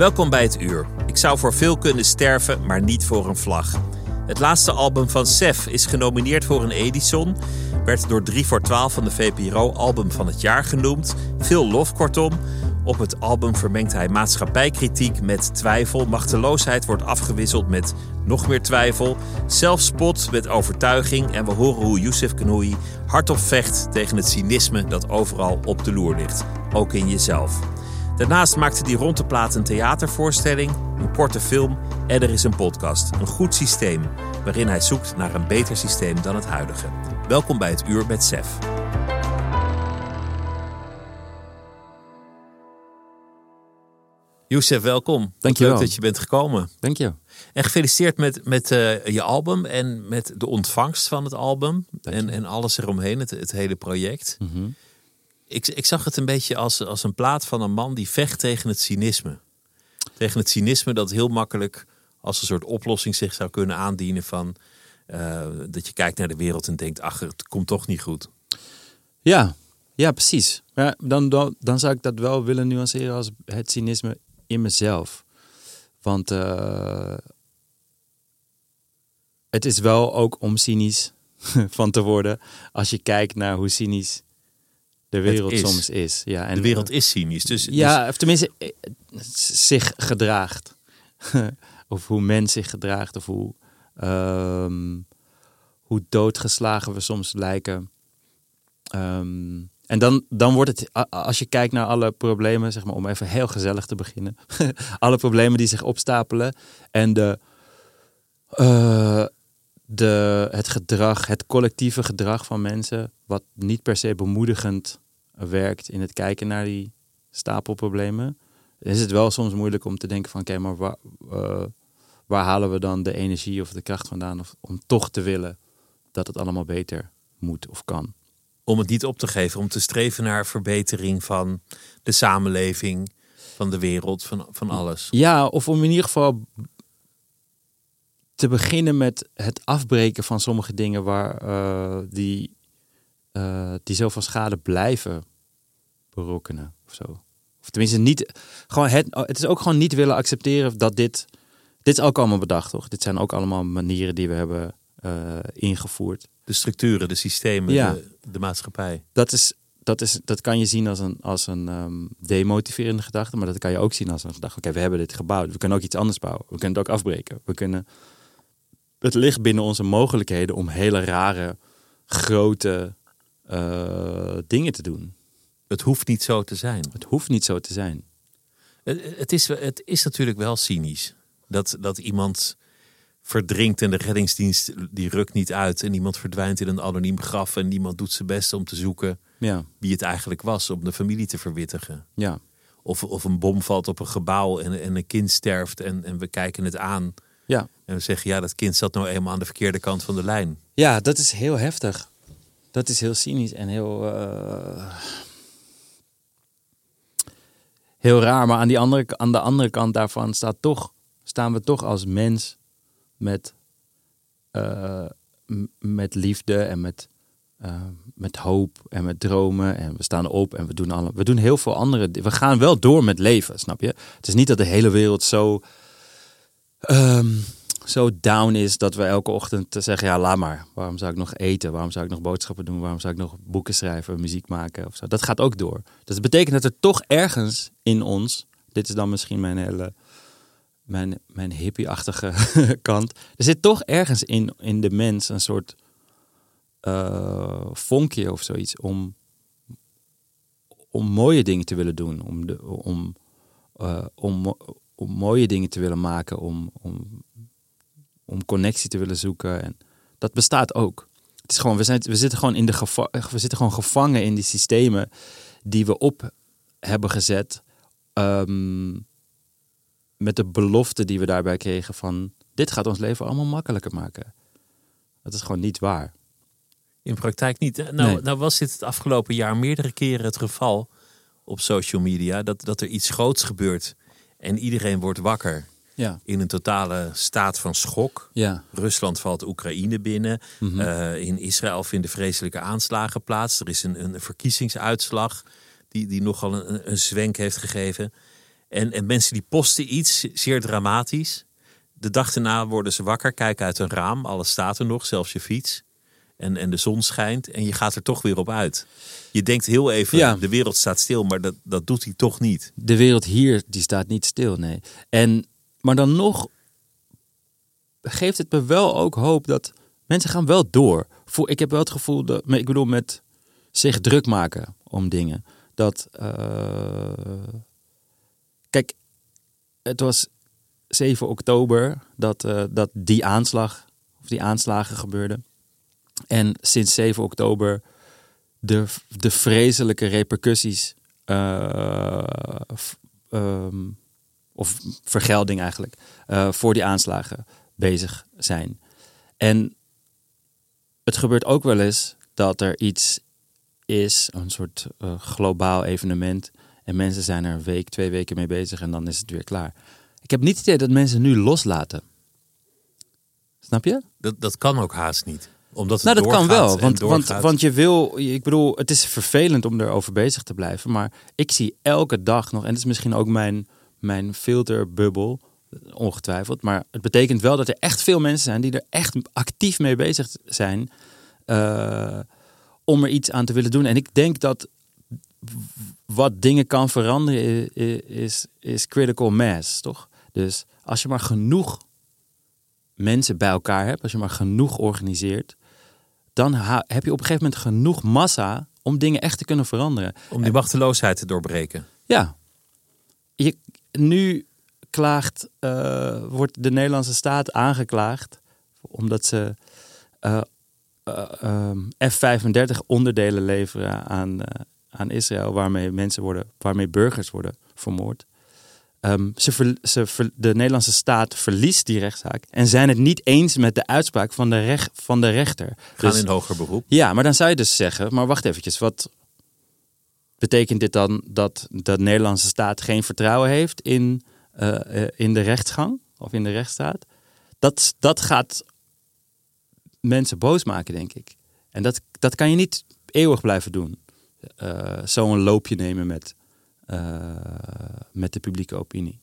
Welkom bij het uur. Ik zou voor veel kunnen sterven, maar niet voor een vlag. Het laatste album van Sef is genomineerd voor een Edison. Werd door 3 voor 12 van de VPRO album van het jaar genoemd. Veel lof kortom. Op het album vermengt hij maatschappijkritiek met twijfel. Machteloosheid wordt afgewisseld met nog meer twijfel. Zelfspot met overtuiging. En we horen hoe Youssef Knoei hardop vecht tegen het cynisme dat overal op de loer ligt. Ook in jezelf. Daarnaast maakte hij rond de plaat een theatervoorstelling, een korte film en er is een podcast. Een goed systeem waarin hij zoekt naar een beter systeem dan het huidige. Welkom bij het Uur met Sef. Youssef, welkom. Dankjewel. Leuk dat je bent gekomen. Dank je. En gefeliciteerd met, met uh, je album en met de ontvangst van het album. En, en alles eromheen, het, het hele project. Mm -hmm. Ik, ik zag het een beetje als, als een plaat van een man die vecht tegen het cynisme. Tegen het cynisme dat heel makkelijk als een soort oplossing zich zou kunnen aandienen van uh, dat je kijkt naar de wereld en denkt, ach, het komt toch niet goed. Ja, ja precies. Ja, dan, dan, zou ik dat wel willen nuanceren als het cynisme in mezelf. Want uh, het is wel ook om cynisch van te worden als je kijkt naar hoe cynisch de wereld is. soms is. Ja, en de wereld is cynisch. Dus, ja, of tenminste zich gedraagt. of hoe men zich gedraagt. Of hoe, um, hoe doodgeslagen we soms lijken. Um, en dan, dan wordt het, als je kijkt naar alle problemen, zeg maar, om even heel gezellig te beginnen. alle problemen die zich opstapelen. En de, uh, de, het gedrag, het collectieve gedrag van mensen, wat niet per se bemoedigend werkt in het kijken naar die stapelproblemen, is het wel soms moeilijk om te denken van oké, okay, maar waar, uh, waar, halen we dan de energie of de kracht vandaan of, om toch te willen dat het allemaal beter moet of kan. Om het niet op te geven, om te streven naar verbetering van de samenleving, van de wereld, van, van alles. Ja, of om in ieder geval te beginnen met het afbreken van sommige dingen waar uh, die, uh, die zoveel schade blijven berokkenen of zo. Of tenminste niet, gewoon het, het is ook gewoon niet willen accepteren dat dit, dit is ook allemaal bedacht toch? Dit zijn ook allemaal manieren die we hebben uh, ingevoerd. De structuren, de systemen, ja. de, de maatschappij. Dat is, dat, is, dat kan je zien als een, als een um, demotiverende gedachte, maar dat kan je ook zien als een gedachte. Oké, okay, we hebben dit gebouwd, we kunnen ook iets anders bouwen. We kunnen het ook afbreken. We kunnen het ligt binnen onze mogelijkheden om hele rare, grote uh, dingen te doen. Het hoeft niet zo te zijn. Het hoeft niet zo te zijn. Het, het, is, het is natuurlijk wel cynisch. Dat, dat iemand verdrinkt en de reddingsdienst die rukt niet uit. En iemand verdwijnt in een anoniem graf. En niemand doet zijn best om te zoeken ja. wie het eigenlijk was. Om de familie te verwittigen. Ja. Of, of een bom valt op een gebouw en, en een kind sterft. En, en we kijken het aan. Ja. En we zeggen, ja, dat kind zat nou eenmaal aan de verkeerde kant van de lijn. Ja, dat is heel heftig. Dat is heel cynisch en heel. Uh, heel raar. Maar aan, die andere, aan de andere kant daarvan staat toch, staan we toch als mens met, uh, met liefde en met, uh, met hoop en met dromen. En we staan op en we doen, alle, we doen heel veel andere We gaan wel door met leven, snap je? Het is niet dat de hele wereld zo um, zo down is dat we elke ochtend zeggen: ja, laat maar. Waarom zou ik nog eten? Waarom zou ik nog boodschappen doen? Waarom zou ik nog boeken schrijven, muziek maken of zo? Dat gaat ook door. Dus dat betekent dat er toch ergens in ons, dit is dan misschien mijn hele mijn, mijn hippie-achtige kant. Er zit toch ergens in, in de mens een soort uh, vonkje of zoiets om, om mooie dingen te willen doen. Om, de, om, uh, om, om mooie dingen te willen maken, om, om, om connectie te willen zoeken. En dat bestaat ook. Het is gewoon, we, zijn, we, zitten gewoon in de geva we zitten gewoon gevangen in die systemen die we op hebben gezet. ehm, met de belofte die we daarbij kregen van dit gaat ons leven allemaal makkelijker maken. Dat is gewoon niet waar. In praktijk niet. Nou, Nee. nou was dit het afgelopen jaar meerdere keren het geval op social media. Dat, dat er iets groots gebeurt en iedereen wordt wakker Ja, in een totale staat van schok. ja, Rusland valt Oekraïne binnen. Mhm. Eh, in Israël vinden vreselijke aanslagen plaats. Er is een, een verkiezingsuitslag die, die nogal een, een zwenk heeft gegeven. En, en mensen die posten iets zeer dramatisch. De dag daarna worden ze wakker, kijken uit een raam. Alles staat er nog, zelfs je fiets. En, en de zon schijnt en je gaat er toch weer op uit. Je denkt heel even, Ja. de wereld staat stil, maar dat, dat doet hij toch niet. de wereld hier die staat niet stil, nee. En, maar dan nog geeft het me wel ook hoop dat mensen gaan wel door. Ik heb wel het gevoel dat, ik bedoel met zich druk maken om dingen. Dat, eh, kijk, het was 7 oktober dat, eh, dat die aanslag, of die aanslagen gebeurden. En sinds 7 oktober de, de vreselijke repercussies eh, ehm, of vergelding eigenlijk, eh, voor die aanslagen bezig zijn. En het gebeurt ook wel eens dat er iets is, een soort eh, globaal evenement, en mensen zijn er een week, twee weken mee bezig en dan is het weer klaar. Ik heb niet het idee dat mensen nu loslaten. Snap je? Dat, dat kan ook haast niet. Omdat het Nou, dat kan wel. Want, want, want je wil, ik bedoel, het is vervelend om erover bezig te blijven. Maar ik zie elke dag nog, en het is misschien ook mijn, mijn filterbubbel, ongetwijfeld. Maar het betekent wel dat er echt veel mensen zijn die er echt actief mee bezig zijn. eh, om er iets aan te willen doen. En ik denk dat wat dingen kan veranderen is, is critical mass, toch? Dus als je maar genoeg mensen bij elkaar hebt, als je maar genoeg organiseert, dan heb je op een gegeven moment genoeg massa om dingen echt te kunnen veranderen. Om die machteloosheid te doorbreken. Ja, je, nu klaagt, eh, wordt de Nederlandse staat aangeklaagd omdat ze eh, eh, ehm, F-35 onderdelen leveren aan, aan Israël, waarmee mensen worden, waarmee burgers worden vermoord. Ehm, ze ver- ze ver- de Nederlandse staat verliest die rechtszaak en zijn het niet eens met de uitspraak van de, rech, van de rechter. Gaan Dus- in hoger beroep. ja, maar dan zou je dus zeggen, maar wacht eventjes, wat betekent dit dan dat de Nederlandse staat geen vertrouwen heeft in, eh, eh, in de rechtsgang of in de rechtsstaat? Dat, dat gaat mensen boos maken, denk ik. En dat, dat kan je niet eeuwig blijven doen. Eh, Zo'n loopje nemen met, met de publieke opinie.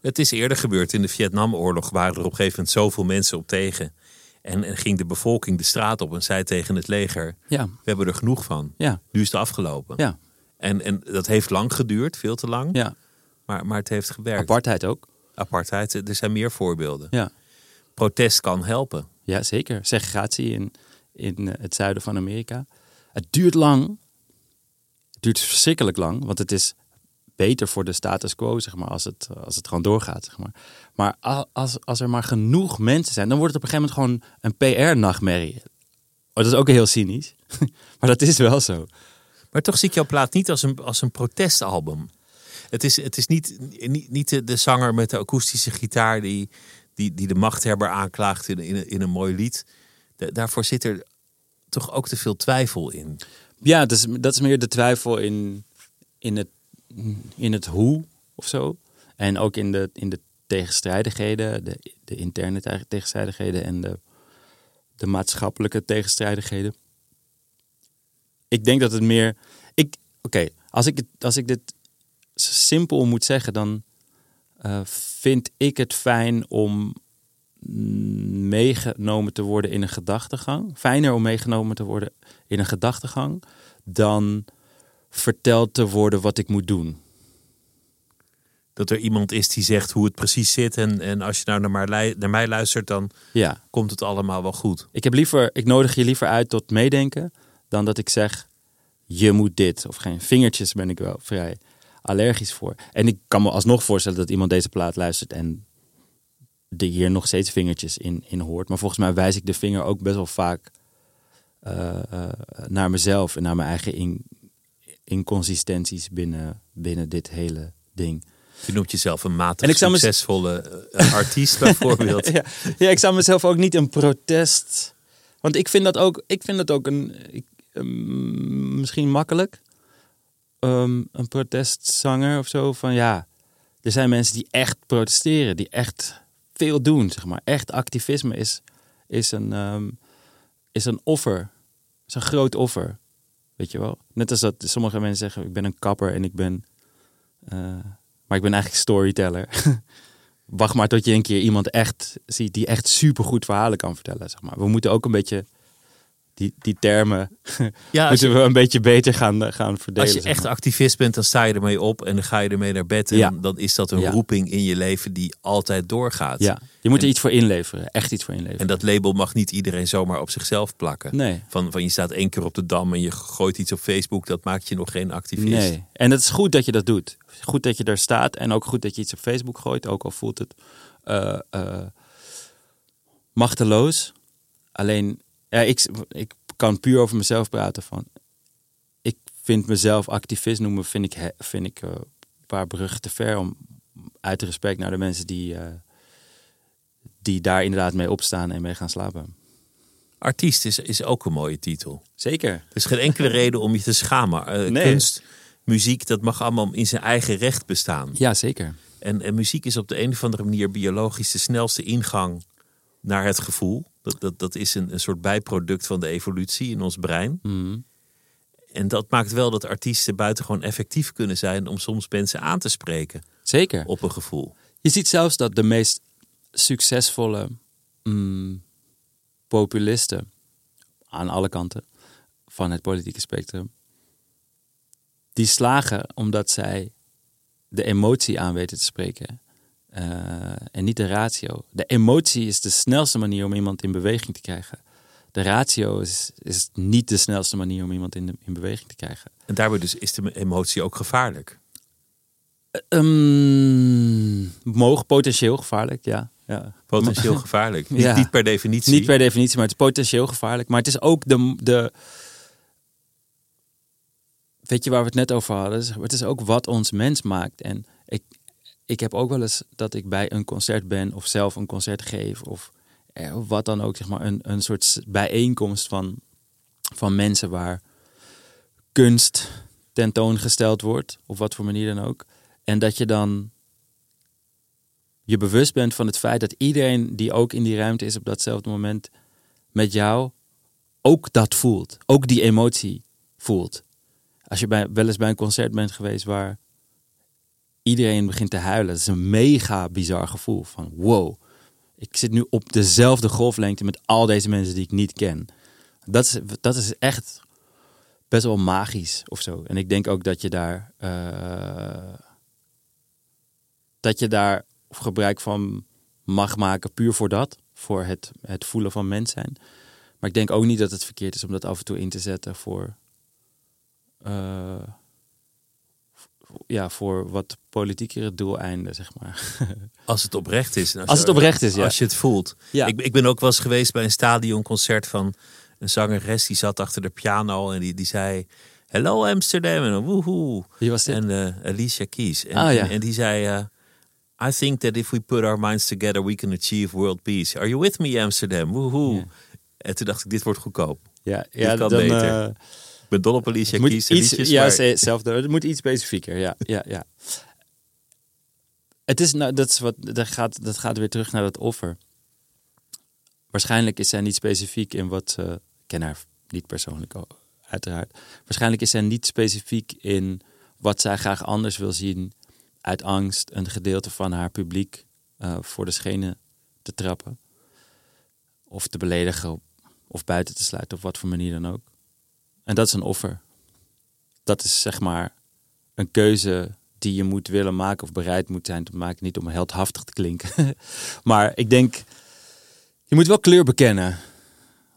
Het is eerder gebeurd in de Vietnamoorlog. Waren er op een gegeven moment zoveel mensen op tegen. En, en ging de bevolking de straat op en zei tegen het leger: Ja, We hebben er genoeg van. ja, Nu is het afgelopen. ja, En, en dat heeft lang geduurd, veel te lang. ja. Maar, maar het heeft gewerkt. Apartheid ook. Apartheid, er zijn meer voorbeelden. Ja. Protest kan helpen. Ja, zeker. Segregatie in, in eh, het zuiden van Amerika. Het duurt lang. Het duurt verschrikkelijk lang, want het is beter voor de status quo, zeg maar, als het, als het gewoon doorgaat, zeg maar. Maar als, als er maar genoeg mensen zijn, dan wordt het op een gegeven moment gewoon een PR-nachtmerrie. Oh, dat is ook heel cynisch, maar dat is wel zo. Maar toch zie ik jouw plaat niet als een, als een protestalbum. Het is, het is niet, niet, niet de, de zanger met de akoestische gitaar die, die, die de machthebber aanklaagt in, in, een- in een mooi lied. Da- daarvoor zit er toch ook te veel twijfel in. Ja, dat is, dat is meer de twijfel in, in, het, in het hoe of zo. En ook in de, in de tegenstrijdigheden, de, de interne te- tegenstrijdigheden en de, de maatschappelijke tegenstrijdigheden. Ik denk dat het meer. Ik, Oké, als, ik als ik dit simpel moet zeggen, dan eh, vind ik het fijn om meegenomen te worden in een gedachtegang. Fijner om meegenomen te worden in een gedachtegang dan verteld te worden wat ik moet doen. Dat er iemand is die zegt hoe het precies zit. En, en als je nou naar, maar naar mij luistert, dan Ja, komt het allemaal wel goed. ik, heb liever, ik nodig je liever uit tot meedenken dan dat ik zeg je moet dit of geen vingertjes ben ik wel vrij allergisch voor. En ik kan me alsnog voorstellen dat iemand deze plaat luistert en er hier nog steeds vingertjes in, in hoort. Maar volgens mij wijs ik de vinger ook best wel vaak eh, eh, naar mezelf en naar mijn eigen in, inconsistenties binnen, binnen dit hele ding. Je noemt jezelf een matig succesvolle eh, artiest bijvoorbeeld. ja, ja, ik zou mezelf ook niet een protest. Want ik vind dat ook, ik vind dat ook een, ik, ehm, misschien makkelijk. Ehm, een protestzanger of zo. Van ja, er zijn mensen die echt protesteren, die echt veel doen, zeg maar. Echt activisme is, is, een, ehm, is een offer. Is een groot offer. Weet je wel? Net als dat sommige mensen zeggen: ik ben een kapper en ik ben. eh, maar ik ben eigenlijk storyteller. Wacht maar tot je een keer iemand echt ziet die echt supergoed verhalen kan vertellen. Zeg maar. We moeten ook een beetje die, die termen Ja, moeten je, we een beetje beter gaan, eh, gaan verdelen. als je zeg echt activist bent, dan sta je ermee op en dan ga je ermee naar bed. En Ja. dan, is dat een Ja. roeping in je leven die altijd doorgaat. Ja, je moet er iets voor inleveren. Echt iets voor inleveren. En dat label mag niet iedereen zomaar op zichzelf plakken. Nee. Van, van je staat één keer op de dam en je gooit iets op Facebook, dat maakt je nog geen activist. Nee. En het is goed dat je dat doet. Goed dat je daar staat. En ook goed dat je iets op Facebook gooit. Ook al voelt het eh, eh, machteloos. Alleen, ja, ik, ik kan puur over mezelf praten. Van, ik vind mezelf activist noemen, vind ik, vind ik eh, een paar bruggen te ver. Om, uit respect naar de mensen die, eh, die daar inderdaad mee opstaan en mee gaan slapen. Artiest is, is ook een mooie titel. Zeker. Er is geen enkele reden om je te schamen. Eh, Nee. Kunst, muziek, dat mag allemaal in zijn eigen recht bestaan. Ja, zeker. En, en muziek is op de een of andere manier biologisch de snelste ingang naar het gevoel. Dat, dat, dat is een, een soort bijproduct van de evolutie in ons brein. Mhm. En dat maakt wel dat artiesten buitengewoon effectief kunnen zijn om soms mensen aan te spreken Zeker. op een gevoel. Je ziet zelfs dat de meest succesvolle mm, populisten aan alle kanten van het politieke spectrum, die slagen omdat zij de emotie aan weten te spreken eh, en niet de ratio. De emotie is de snelste manier om iemand in beweging te krijgen. De ratio is, is niet de snelste manier om iemand in, de, in beweging te krijgen. En daarbij dus is de emotie ook gevaarlijk. Um, moog potentieel gevaarlijk, ja. ja. Potentieel gevaarlijk. Niet, Ja. niet per definitie. Niet per definitie, maar het is potentieel gevaarlijk. Maar het is ook de, de. Weet je waar we het net over hadden? Het is ook wat ons mens maakt. En ik, heb ook wel eens dat ik bij een concert ben of zelf een concert geef. Of eh, wat dan ook, zeg maar, een, een soort bijeenkomst van, van mensen waar kunst tentoongesteld wordt. Op wat voor manier dan ook. En dat je dan je bewust bent van het feit dat iedereen die ook in die ruimte is op datzelfde moment met jou ook dat voelt. Ook die emotie voelt. Als je bij, wel eens bij een concert bent geweest waar iedereen begint te huilen. Dat is een mega bizar gevoel van wow. Ik zit nu op dezelfde golflengte met al deze mensen die ik niet ken. Dat is, dat is echt best wel magisch of zo. En ik denk ook dat je daar... eh, dat je daar gebruik van mag maken puur voor dat. Voor het, het voelen van mens zijn. Maar ik denk ook niet dat het verkeerd is om dat af en toe in te zetten voor... eh, ja, voor wat politiekere doeleinden, zeg maar. Als het oprecht is. En Als het oprecht is, ja. Als je het voelt. Ja. Ik, ik ben ook wel eens geweest bij een stadionconcert van een zangeres. Die zat achter de piano en die, die zei... Hello Amsterdam. En woehoe. Wie was dit? En eh, Alicia Keys. En, Ah, ja. en, en die zei... eh, I think that if we put our minds together, we can achieve world peace. Are you with me, Amsterdam? Woehoe. Ja. En toen dacht ik, dit wordt goedkoop. Ja, Dit ja kan dan, beter. eh, ben dol op Alicia Keys liedjes, ja, maar- hetzelfde. Het moet iets specifieker. Ja, ja, ja. Het is, nou, dat, is wat, dat, gaat, dat gaat weer terug naar dat offer. Waarschijnlijk is zij niet specifiek in wat ze. Ik ken haar niet persoonlijk, uiteraard. Waarschijnlijk is zij niet specifiek in wat zij graag anders wil zien. Uit angst een gedeelte van haar publiek eh, voor de schenen te trappen. Of te beledigen. Of buiten te sluiten, op wat voor manier dan ook. En dat is een offer. Dat is zeg maar een keuze die je moet willen maken of bereid moet zijn te maken. Niet om heldhaftig te klinken. maar ik denk, je moet wel kleur bekennen.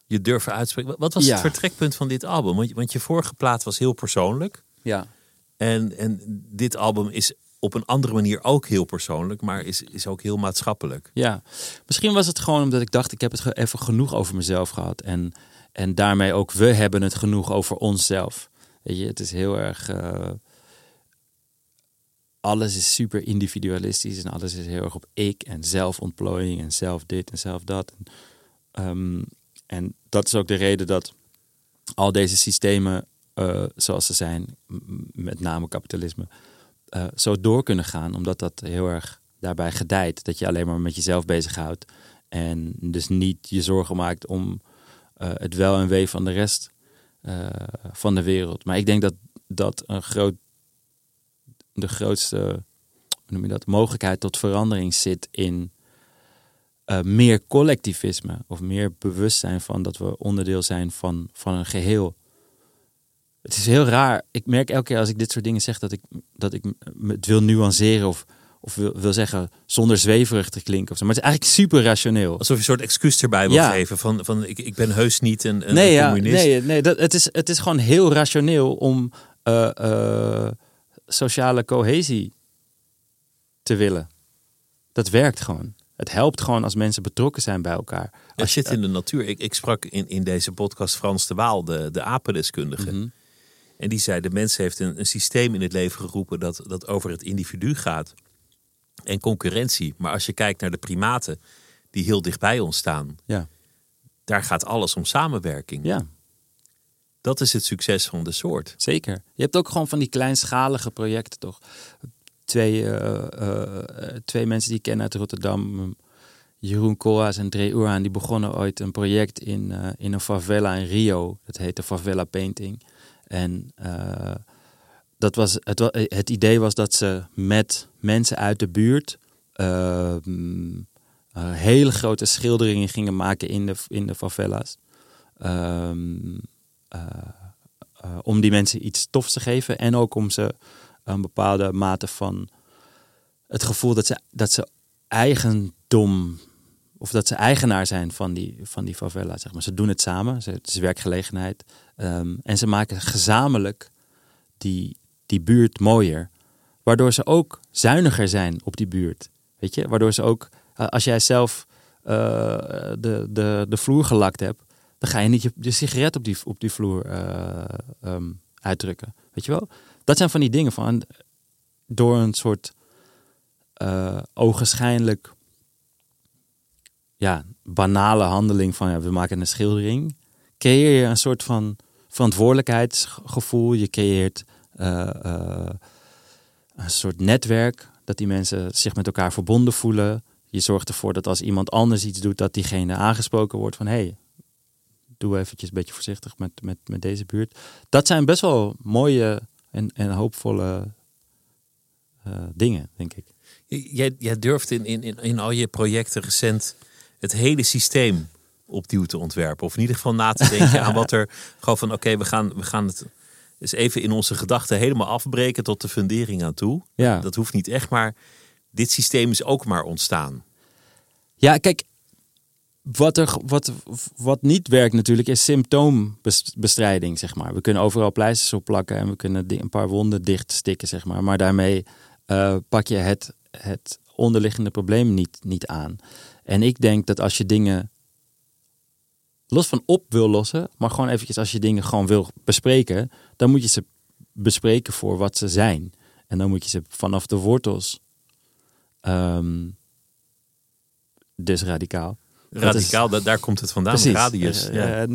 Je durven uitspreken. Wat was Ja. het vertrekpunt van dit album? Want je, want je vorige plaat was heel persoonlijk. Ja. En, en dit album is op een andere manier ook heel persoonlijk, maar is, is ook heel maatschappelijk. Ja, misschien was het gewoon omdat ik dacht, ik heb het even genoeg over mezelf gehad. En, en daarmee ook, we hebben het genoeg over onszelf. Weet je, het is heel erg. eh, alles is super individualistisch en alles is heel erg op ik en zelfontplooiing en zelf dit en zelf dat. En, ehm, en dat is ook de reden dat al deze systemen, eh, zoals ze zijn, met name kapitalisme, eh, zo door kunnen gaan, omdat dat heel erg daarbij gedijt. Dat je alleen maar met jezelf bezighoudt en dus niet je zorgen maakt om het wel en wee van de rest eh, van de wereld. Maar ik denk dat dat een groot, de grootste noem je dat, mogelijkheid tot verandering zit in eh, meer collectivisme of meer bewustzijn van dat we onderdeel zijn van, van een geheel. Het is heel raar. Ik merk elke keer als ik dit soort dingen zeg dat ik, dat ik het wil nuanceren of, of wil, wil zeggen zonder zweverig te klinken. Of zo. Maar het is eigenlijk super rationeel. Alsof je een soort excuus erbij wil Ja. geven. Van, van ik, ik ben heus niet een, een nee, ja, communist. nee, nee dat, het, is, het is gewoon heel rationeel om eh, eh, sociale cohesie te willen. Dat werkt gewoon. Het helpt gewoon als mensen betrokken zijn bij elkaar. Als je, zit in de natuur. Ik, ik sprak in, in deze podcast Frans de Waal, de, de apendeskundige. Mhm. En die zei, de mens heeft een, een systeem in het leven geroepen dat, dat over het individu gaat. En concurrentie. Maar als je kijkt naar de primaten die heel dichtbij ons staan. ja, Daar gaat alles om samenwerking. ja, Dat is het succes van de soort. zeker. Je hebt ook gewoon van die kleinschalige projecten toch. Twee, eh, eh, twee mensen die ik ken uit Rotterdam, Jeroen Koolhaas en Dre Oerhaan, die begonnen ooit een project in, eh, in een favela in Rio. Dat heette Favela Painting. En eh, dat was, het, het idee was dat ze met mensen uit de buurt eh, mm, eh, hele grote schilderingen gingen maken in de, in de favela's. Ehm, eh, eh, om die mensen iets tofs te geven en ook om ze een bepaalde mate van het gevoel dat ze, dat ze eigendom of dat ze eigenaar zijn van die, van die favela. Zeg maar. Ze doen het samen, ze, het is werkgelegenheid. Ehm, en ze maken gezamenlijk die, die buurt mooier. Waardoor ze ook zuiniger zijn op die buurt. Weet je? Waardoor ze ook, eh, als jij zelf eh, de, de, de vloer gelakt hebt, dan ga je niet je, sigaret op die, op die vloer eh, ehm, uitdrukken. Weet je wel? Dat zijn van die dingen van door een soort eh ogenschijnlijk ja, banale handeling van ja, we maken een schildering, creëer je een soort van verantwoordelijkheidsgevoel. Je creëert eh, eh, een soort netwerk dat die mensen zich met elkaar verbonden voelen. Je zorgt ervoor dat als iemand anders iets doet, dat diegene aangesproken wordt van hé, hey, doe eventjes een beetje voorzichtig met, met, met deze buurt. Dat zijn best wel mooie en, en hoopvolle eh, dingen, denk ik. Jij, jij durft in, in, in, in al je projecten recent het hele systeem opnieuw te ontwerpen. Of in ieder geval na te denken aan wat er gewoon van oké, we, gaan, we gaan het eens even in onze gedachten helemaal afbreken tot de fundering aan toe. Ja. Dat hoeft niet echt, maar dit systeem is ook maar ontstaan. Ja, kijk, wat, er, wat, wat niet werkt natuurlijk is symptoombestrijding, zeg maar. We kunnen overal pleisters op plakken en we kunnen een paar wonden dichtstikken, zeg maar. Maar daarmee eh, pak je het, het onderliggende probleem niet, niet aan. En ik denk dat als je dingen los van op wil lossen, maar gewoon eventjes als je dingen gewoon wil bespreken, dan moet je ze bespreken voor wat ze zijn. En dan moet je ze vanaf de wortels, ehm, dus radicaal. Dat is- Radicaal, da- daar komt het vandaan. Precies. Radius. Ja.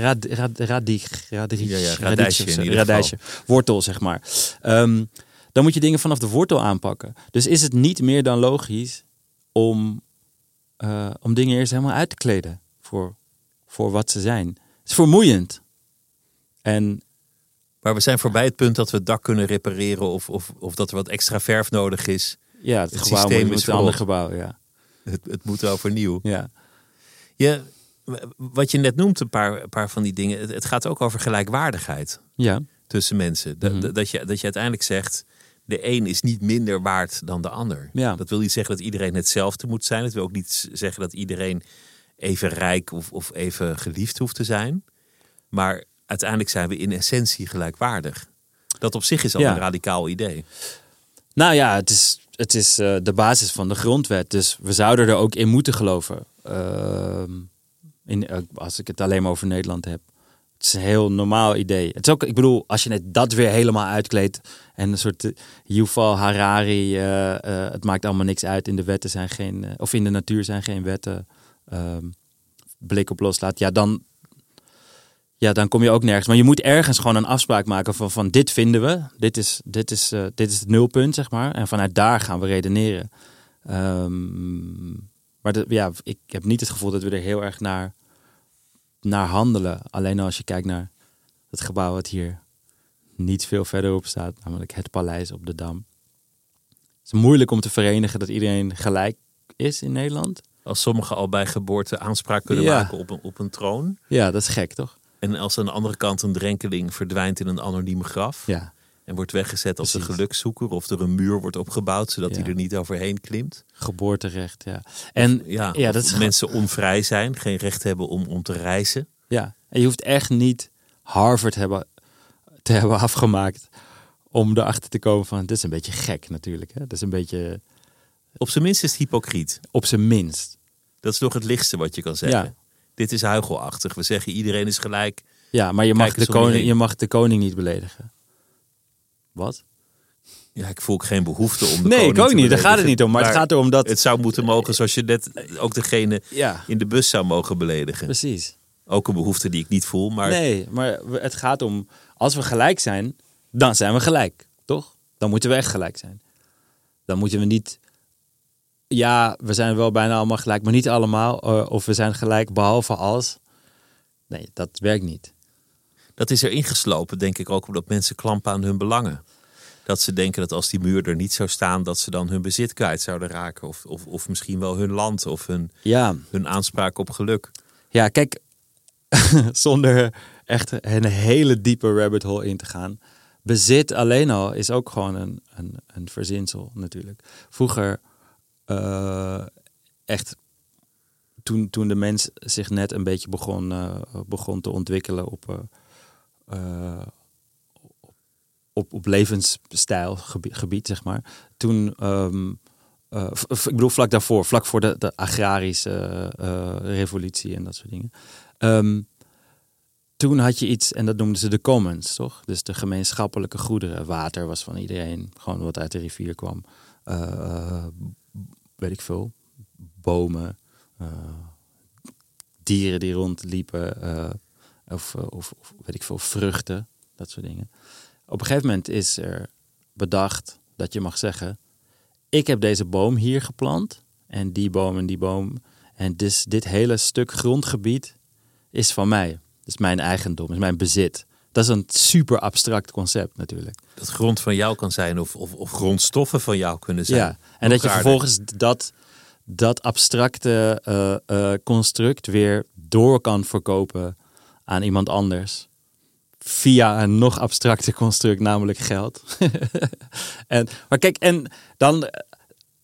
rad, rad, radig, radig, Ja, ja, radijsje radijsje of in zo, ieder radijsje. Wortel, zeg maar. Ehm, dan moet je dingen vanaf de wortel aanpakken. Dus is het niet meer dan logisch om, eh, om dingen eerst helemaal uit te kleden voor, voor wat ze zijn. Het is vermoeiend. En Maar we zijn voorbij het punt dat we het dak kunnen repareren of, of, of dat er wat extra verf nodig is. ja, het, Het gebouw systeem moet, is moet een ander gebouw. Ja. Het, het moet overnieuw. Ja. Je, wat je net noemt, een paar, een paar van die dingen. Het, het gaat ook over gelijkwaardigheid ja, tussen mensen. Dat, Mhm. dat, je, dat je uiteindelijk zegt, de een is niet minder waard dan de ander. Ja. Dat wil niet zeggen dat iedereen hetzelfde moet zijn. Het wil ook niet zeggen dat iedereen even rijk of, of even geliefd hoeft te zijn. Maar uiteindelijk zijn we in essentie gelijkwaardig. Dat op zich is al Ja. een radicaal idee. Nou ja, het is, het is eh, de basis van de grondwet. Dus we zouden er ook in moeten geloven. Ehm, in, eh, als ik het alleen maar over Nederland heb. Het is een heel normaal idee. Het is ook, ik bedoel, als je net dat weer helemaal uitkleedt en een soort uh, Yuval Harari, het maakt allemaal niks uit. In de wetten zijn geen, of in de natuur zijn geen wetten. Ehm, blik op loslaat. Ja, dan, ja, dan kom je ook nergens. Maar je moet ergens gewoon een afspraak maken van, van dit vinden we. Dit is, dit, is, dit is het nulpunt, zeg maar. En vanuit daar gaan we redeneren. Um, maar ja, ik heb niet het gevoel dat we er heel erg naar naar handelen. Alleen als je kijkt naar het gebouw wat hier niet veel verderop staat, namelijk het paleis op de Dam. Het is moeilijk om te verenigen dat iedereen gelijk is in Nederland. Als sommigen al bij geboorte aanspraak kunnen maken op een, op een troon. Ja, dat is gek toch? En als aan de andere kant een drenkeling verdwijnt in een anoniem graf. Ja. En wordt weggezet als Precies. een gelukszoeker. Of er een muur wordt opgebouwd zodat hij er niet overheen klimt. Geboorterecht, ja. En ja, ja dat is mensen onvrij zijn, geen recht hebben om, om te reizen. Ja, en je hoeft echt niet Harvard hebben, te hebben afgemaakt om erachter te komen van, dit is een beetje gek natuurlijk. Hè? Dat is een beetje... Op zijn minst is het hypocriet. Op zijn minst. Dat is nog het lichtste wat je kan zeggen. Ja. Dit is huichelachtig. We zeggen iedereen is gelijk. Ja, maar je mag, de koning, je mag de koning niet beledigen. Wat? Ja, ik voel ook geen behoefte om de Nee, ik ook niet. Daar gaat het niet om. Maar, het gaat erom dat... Het zou moeten mogen zoals je net ook degene in de bus zou mogen beledigen. Precies. Ook een behoefte die ik niet voel, maar... Nee, maar het gaat om... Als we gelijk zijn, dan zijn we gelijk. Toch? Dan moeten we echt gelijk zijn. Dan moeten we niet... Ja, we zijn wel bijna allemaal gelijk, maar niet allemaal. Eh, of we zijn gelijk behalve als... Nee, dat werkt niet dat is er ingeslopen, denk ik ook, omdat mensen klampen aan hun belangen. Dat ze denken dat als die muur er niet zou staan, dat ze dan hun bezit kwijt zouden raken. Of, of, of misschien wel hun land of hun, ja. hun aanspraak op geluk. Ja, kijk, zonder echt een hele diepe rabbit hole in te gaan. Bezit alleen al is ook gewoon een, een, een verzinsel natuurlijk. Vroeger uh, echt toen, toen de mens zich net een beetje begon, uh, begon te ontwikkelen op, uh, uh, op, op levensstijlgebied, gebied, zeg maar. Toen, uh, ik bedoel vlak daarvoor, vlak voor de, de agrarische uh, revolutie en dat soort dingen. Um, toen had je iets, en dat noemden ze de commons, toch? Dus de gemeenschappelijke goederen. Water was van iedereen, gewoon wat uit de rivier kwam. Weet ik veel. Bomen, dieren die rondliepen, of, eh, of, of, weet ik veel, vruchten, dat soort dingen. Op een gegeven moment is er bedacht dat je mag zeggen: Ik heb deze boom hier geplant, en die boom en die boom. En dus dit hele stuk grondgebied is van mij. Het is mijn eigendom, is mijn bezit. Dat is een super abstract concept natuurlijk. Dat grond van jou kan zijn of, of, of grondstoffen van jou kunnen zijn. Ja, en dat je vervolgens dat, dat abstracte uh, uh, construct weer door kan verkopen aan iemand anders. Via een nog abstracter construct, namelijk geld. en, maar kijk, en dan,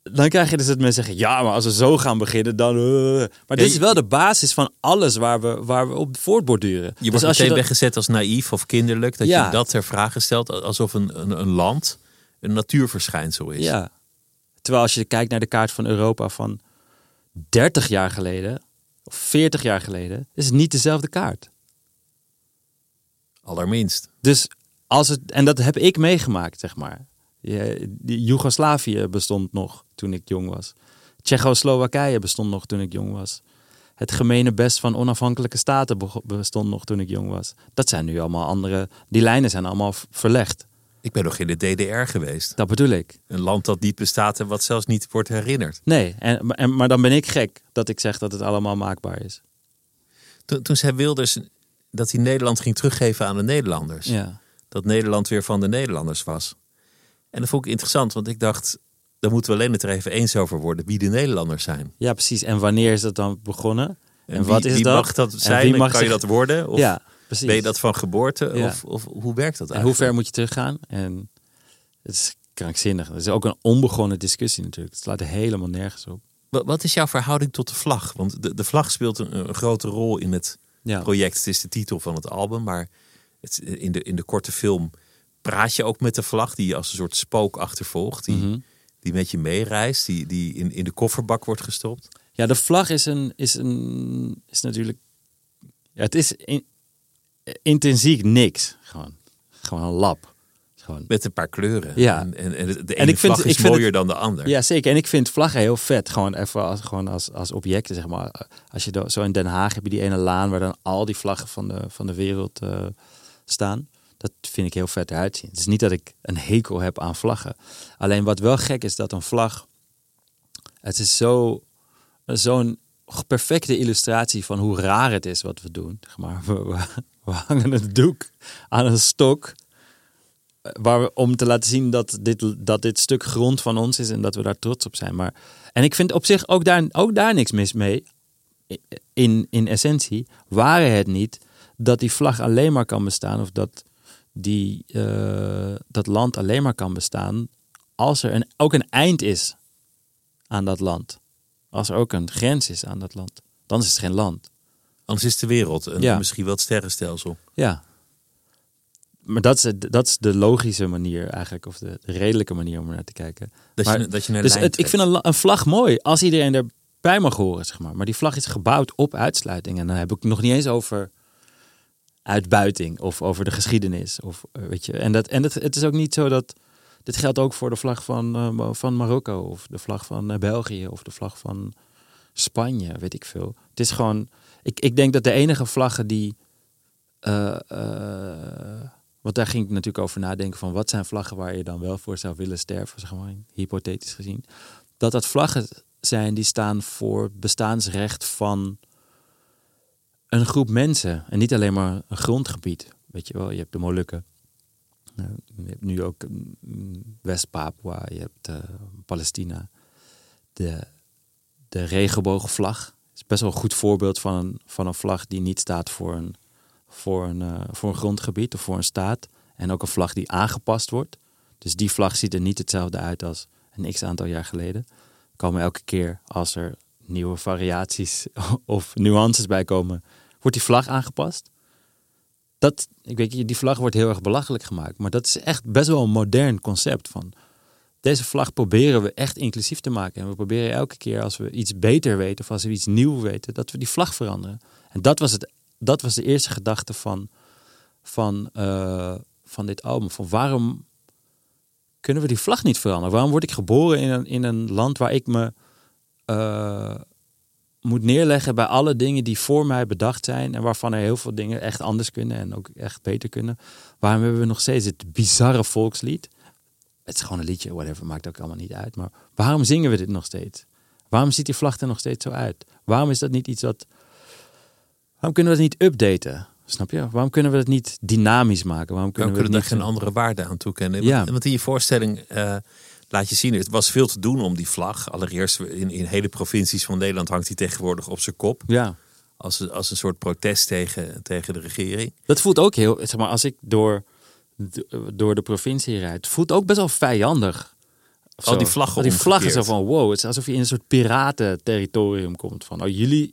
dan krijg je dus dat mensen zeggen: ja, maar als we zo gaan beginnen, dan. Uh. Maar dit is wel de basis van alles waar we, waar we op voortborduren. Je wordt dus als meteen je weggezet als naïef of kinderlijk. Dat je dat ter vraag stelt alsof een, een, een land een natuurverschijnsel is. Ja. Terwijl als je kijkt naar de kaart van Europa van 30 jaar geleden, of 40 jaar geleden, is het niet dezelfde kaart. Allerminst. Dus als het, en dat heb ik meegemaakt, zeg maar. Joegoslavië bestond nog toen ik jong was. Tsjechoslowakije bestond nog toen ik jong was. Het gemene best van onafhankelijke staten bestond nog toen ik jong was. Dat zijn nu allemaal andere. Die lijnen zijn allemaal verlegd. Ik ben nog in de DDR geweest. Dat bedoel ik. Een land dat niet bestaat en wat zelfs niet wordt herinnerd. Nee, en, en, maar dan ben ik gek dat ik zeg dat het allemaal maakbaar is. Toen, toen zei Wilders dat hij Nederland ging teruggeven aan de Nederlanders. Ja. Dat Nederland weer van de Nederlanders was. En dat vond ik interessant, want ik dacht, daar moeten we alleen het er even eens over worden wie de Nederlanders zijn. Ja, precies. En wanneer is dat dan begonnen? En, en wat is wie dat? mag dat zijn? Wie mag kan je dat worden? Of ja, precies. ben je dat van geboorte? Of, of hoe werkt dat eigenlijk? En hoe ver moet je teruggaan? En het is krankzinnig. Het is ook een onbegonnen discussie natuurlijk. Het slaat er helemaal nergens op. Wat is jouw verhouding tot de vlag? Want de, de vlag speelt een, een grote rol in het ja. project. Het is de titel van het album, maar het, in, de, in de korte film praat je ook met de vlag die je als een soort spook achtervolgt. Die, mhm. die met je meereist, die, die in, in de kofferbak wordt gestopt. Ja, de vlag is, een, is, een, is natuurlijk. Ja, het is in, intrinsiek niks. Gewoon, gewoon een lab. Gewoon. Met een paar kleuren. Ja. En, en, en de ene En ik vind- vlag is mooier het- dan de ander. Ja, zeker. En ik vind vlaggen heel vet. Gewoon even als, gewoon als, als objecten, zeg maar. Als je zo in Den Haag heb je die ene laan waar dan al die vlaggen van de, van de wereld eh, staan. Dat vind ik heel vet eruit zien. Het is niet dat ik een hekel heb aan vlaggen. Alleen wat wel gek is, dat een vlag... Het is zo, zo'n perfecte illustratie van hoe raar het is wat we doen. Maar, we, hangen een doek aan een stok waar we, om te laten zien dat dit, dat dit stuk grond van ons is en dat we daar trots op zijn. Maar, en ik vind op zich ook daar, ook daar niks mis mee, in, in essentie, waren het niet dat die vlag alleen maar kan bestaan of dat die, eh, dat land alleen maar kan bestaan als er een, ook een eind is aan dat land. Als er ook een grens is aan dat land. Dan is het geen land. Anders is de wereld en Ja. misschien wel het sterrenstelsel. Ja. Maar dat is, dat is de logische manier eigenlijk, of de, de redelijke manier om er naar te kijken. Dat, Maar- je, dat je naar Dus het, ik vind een, een vlag mooi als iedereen erbij mag horen, zeg maar. Maar die vlag is gebouwd op uitsluiting. En dan heb ik nog niet eens over uitbuiting of over de geschiedenis. Of, eh, weet je. En, dat, en het is ook niet zo dat... Dit geldt ook voor de vlag van, eh, van Marokko of de vlag van eh, België of de vlag van Spanje, weet ik veel. Het is gewoon... Ik, ik denk dat de enige vlaggen die... eh, want daar ging ik natuurlijk over nadenken van wat zijn vlaggen waar je dan wel voor zou willen sterven, zeg maar, hypothetisch gezien. Dat dat vlaggen zijn die staan voor bestaansrecht van een groep mensen en niet alleen maar een grondgebied. Weet je wel, je hebt de Molukken. Eh, Je hebt nu ook mm, West-Papua, je hebt eh, Palestina. De, de regenboogvlag is best wel een goed voorbeeld van een, van een vlag die niet staat voor een, voor, een, eh, voor een grondgebied of voor een staat. En ook een vlag die aangepast wordt. Dus die vlag ziet er niet hetzelfde uit als een x aantal jaar geleden. Komen elke keer als er nieuwe variaties of nuances bij komen, wordt die vlag aangepast. Dat, ik weet, die vlag wordt heel erg belachelijk gemaakt. Maar dat is echt best wel een modern concept van. Deze vlag proberen we echt inclusief te maken. En we proberen elke keer als we iets beter weten of als we iets nieuw weten, dat we die vlag veranderen. En dat was, het, dat was de eerste gedachte van, van, eh, van dit album. Van waarom kunnen we die vlag niet veranderen? Waarom word ik geboren in een, in een land waar ik me eh, moet neerleggen bij alle dingen die voor mij bedacht zijn en waarvan er heel veel dingen echt anders kunnen en ook echt beter kunnen? Waarom hebben we nog steeds het bizarre volkslied? Het is gewoon een liedje, whatever, maakt ook allemaal niet uit. Maar waarom zingen we dit nog steeds? Waarom ziet die vlag er nog steeds zo uit? Waarom is dat niet iets wat. Waarom kunnen we het niet updaten? Snap je? Waarom kunnen we het niet dynamisch maken? Waarom kunnen we we kunnen daar niet geen andere waarde aan toekennen? Ja. Want, want in je voorstelling eh, laat je zien, het was veel te doen om die vlag. Allereerst in, in hele provincies van Nederland hangt die tegenwoordig op zijn kop. Ja, Als, een- als een soort protest tegen, tegen de regering. dat voelt ook heel. Zeg maar, als ik door, door de provincie rijd, voelt ook best wel vijandig. Al die vlaggen Al die vlaggen zo van wow, het is alsof je in een soort piratenterritorium komt. Van oh, jullie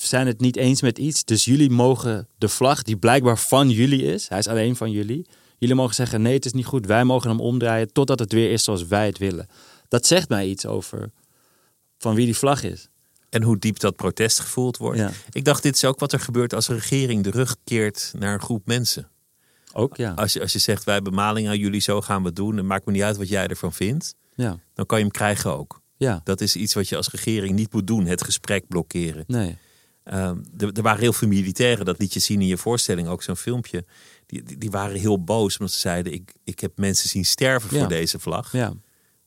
zijn het niet eens met iets, dus jullie mogen de vlag die blijkbaar van jullie is, hij is alleen van jullie. Jullie mogen zeggen nee, het is niet goed. Wij mogen hem omdraaien totdat het weer is zoals wij het willen. Dat zegt mij iets over van wie die vlag is. En hoe diep dat protest gevoeld wordt. Ja. Ik dacht, dit is ook wat er gebeurt als een regering de rug keert naar een groep mensen. Ook ja. Als je, als je zegt, wij hebben maling aan jullie, zo gaan we het doen. Het maakt me niet uit wat jij ervan vindt. Ja, Dan kan je hem krijgen ook. ja. Dat is iets wat je als regering niet moet doen. Het gesprek blokkeren. Nee. Ehm, er, er waren heel veel militairen, dat liet je zien in je voorstelling, ook zo'n filmpje. Die, die, waren heel boos omdat ze zeiden: ik, ik heb mensen zien sterven Ja. voor deze vlag. Ja. En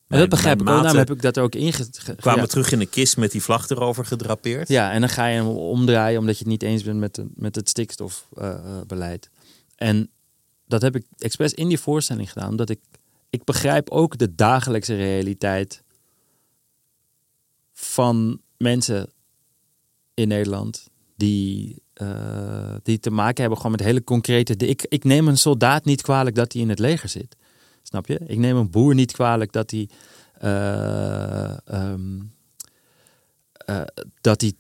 Mijn- dat begrijp ik. Daarom heb ik dat ook inge... ge- Kwamen ja. terug in een kist met die vlag erover gedrapeerd. Ja, en dan ga je hem omdraaien omdat je het niet eens bent met, de, met het stikstofbeleid. en dat heb ik expres in die voorstelling gedaan, omdat ik, ik begrijp ook de dagelijkse realiteit van mensen in Nederland die, eh, die te maken hebben gewoon met hele concrete... Ik, ik neem een soldaat niet kwalijk dat hij in het leger zit. Snap je? Ik neem een boer niet kwalijk dat hij... eh, ehm, eh, dat hij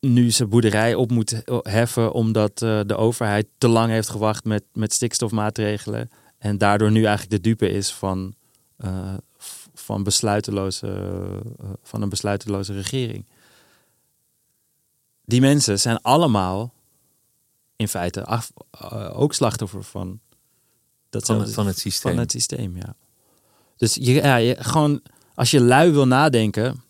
nu zijn boerderij op moet heffen omdat de overheid te lang heeft gewacht met, met stikstofmaatregelen en daardoor nu eigenlijk de dupe is van, van, besluiteloze, van een besluiteloze regering. Die mensen zijn allemaal in feite af, eh, ook slachtoffer van, dat Van het, van het systeem. van het systeem, ja. Dus je, ja, je, gewoon, als je lui wil nadenken,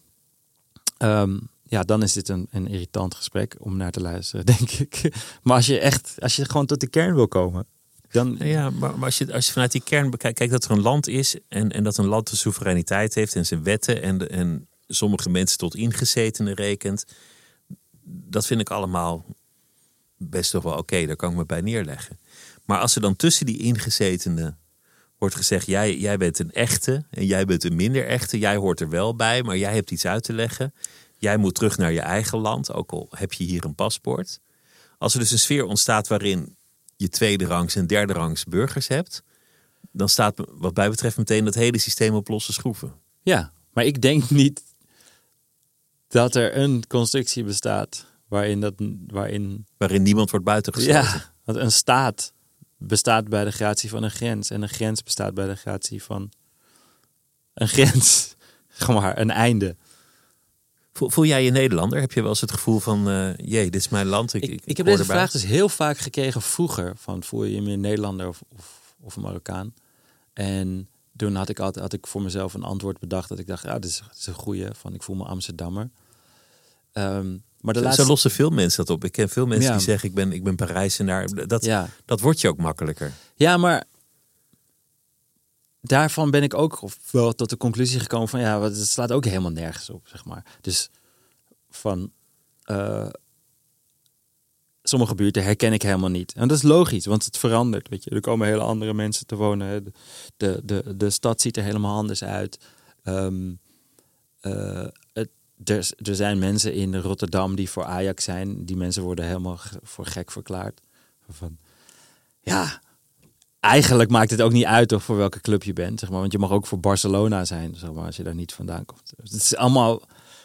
ehm, ja, dan is dit een, een irritant gesprek om naar te luisteren, denk ik. Maar als je echt, als je gewoon tot de kern wil komen, dan... Ja, maar, maar als, je, als je vanuit die kern bekijkt, kijk dat er een land is en, en dat een land de soevereiniteit heeft en zijn wetten en, de- en sommige mensen tot ingezetenen rekent. Dat vind ik allemaal best toch wel oké, daar kan ik me bij neerleggen. Maar als er dan tussen die ingezetenen wordt gezegd, jij, jij bent een echte en jij bent een minder echte, jij hoort er wel bij, maar jij hebt iets uit te leggen. Jij moet terug naar je eigen land, ook al heb je hier een paspoort. Als er dus een sfeer ontstaat waarin je tweede rangs en derde rangs burgers hebt, dan staat wat mij betreft meteen dat hele systeem op losse schroeven. Ja, maar ik denk niet dat er een constructie bestaat waarin dat, waarin Waarin niemand wordt buitengesloten. Ja, want een staat bestaat bij de gratie van een grens. En een grens bestaat bij de gratie van een grens. Gewoon maar, een einde. Voel, voel jij je Nederlander? Heb je wel eens het gevoel van, eh jee, dit is mijn land. Ik, Ik, ik, ik heb deze erbij. vraag dus heel vaak gekregen vroeger. Van voel je je meer Nederlander of, of, of Marokkaan? En toen had ik, altijd, had ik voor mezelf een antwoord bedacht. Dat ik dacht, ja, dit is, dit is een goeie. Van ik voel me Amsterdammer. Ehm, maar de Zo- laatste... Lossen veel mensen dat op. Ik ken veel mensen Ja. die zeggen, ik ben, ik ben Parijzenaar. Dat, Ja. dat wordt je ook makkelijker. Ja, maar daarvan ben ik ook wel tot de conclusie gekomen van ja, het slaat ook helemaal nergens op, zeg maar. Dus van eh, sommige buurten herken ik helemaal niet. En dat is logisch, want het verandert, weet je. Er komen hele andere mensen te wonen. hè. De, de, de stad ziet er helemaal anders uit. Het, er, er zijn mensen in Rotterdam die voor Ajax zijn. Die mensen worden helemaal voor gek verklaard. Van, ja, eigenlijk maakt het ook niet uit toch voor welke club je bent, zeg maar. Want je mag ook voor Barcelona zijn, zeg maar, als je daar niet vandaan komt. Het is allemaal,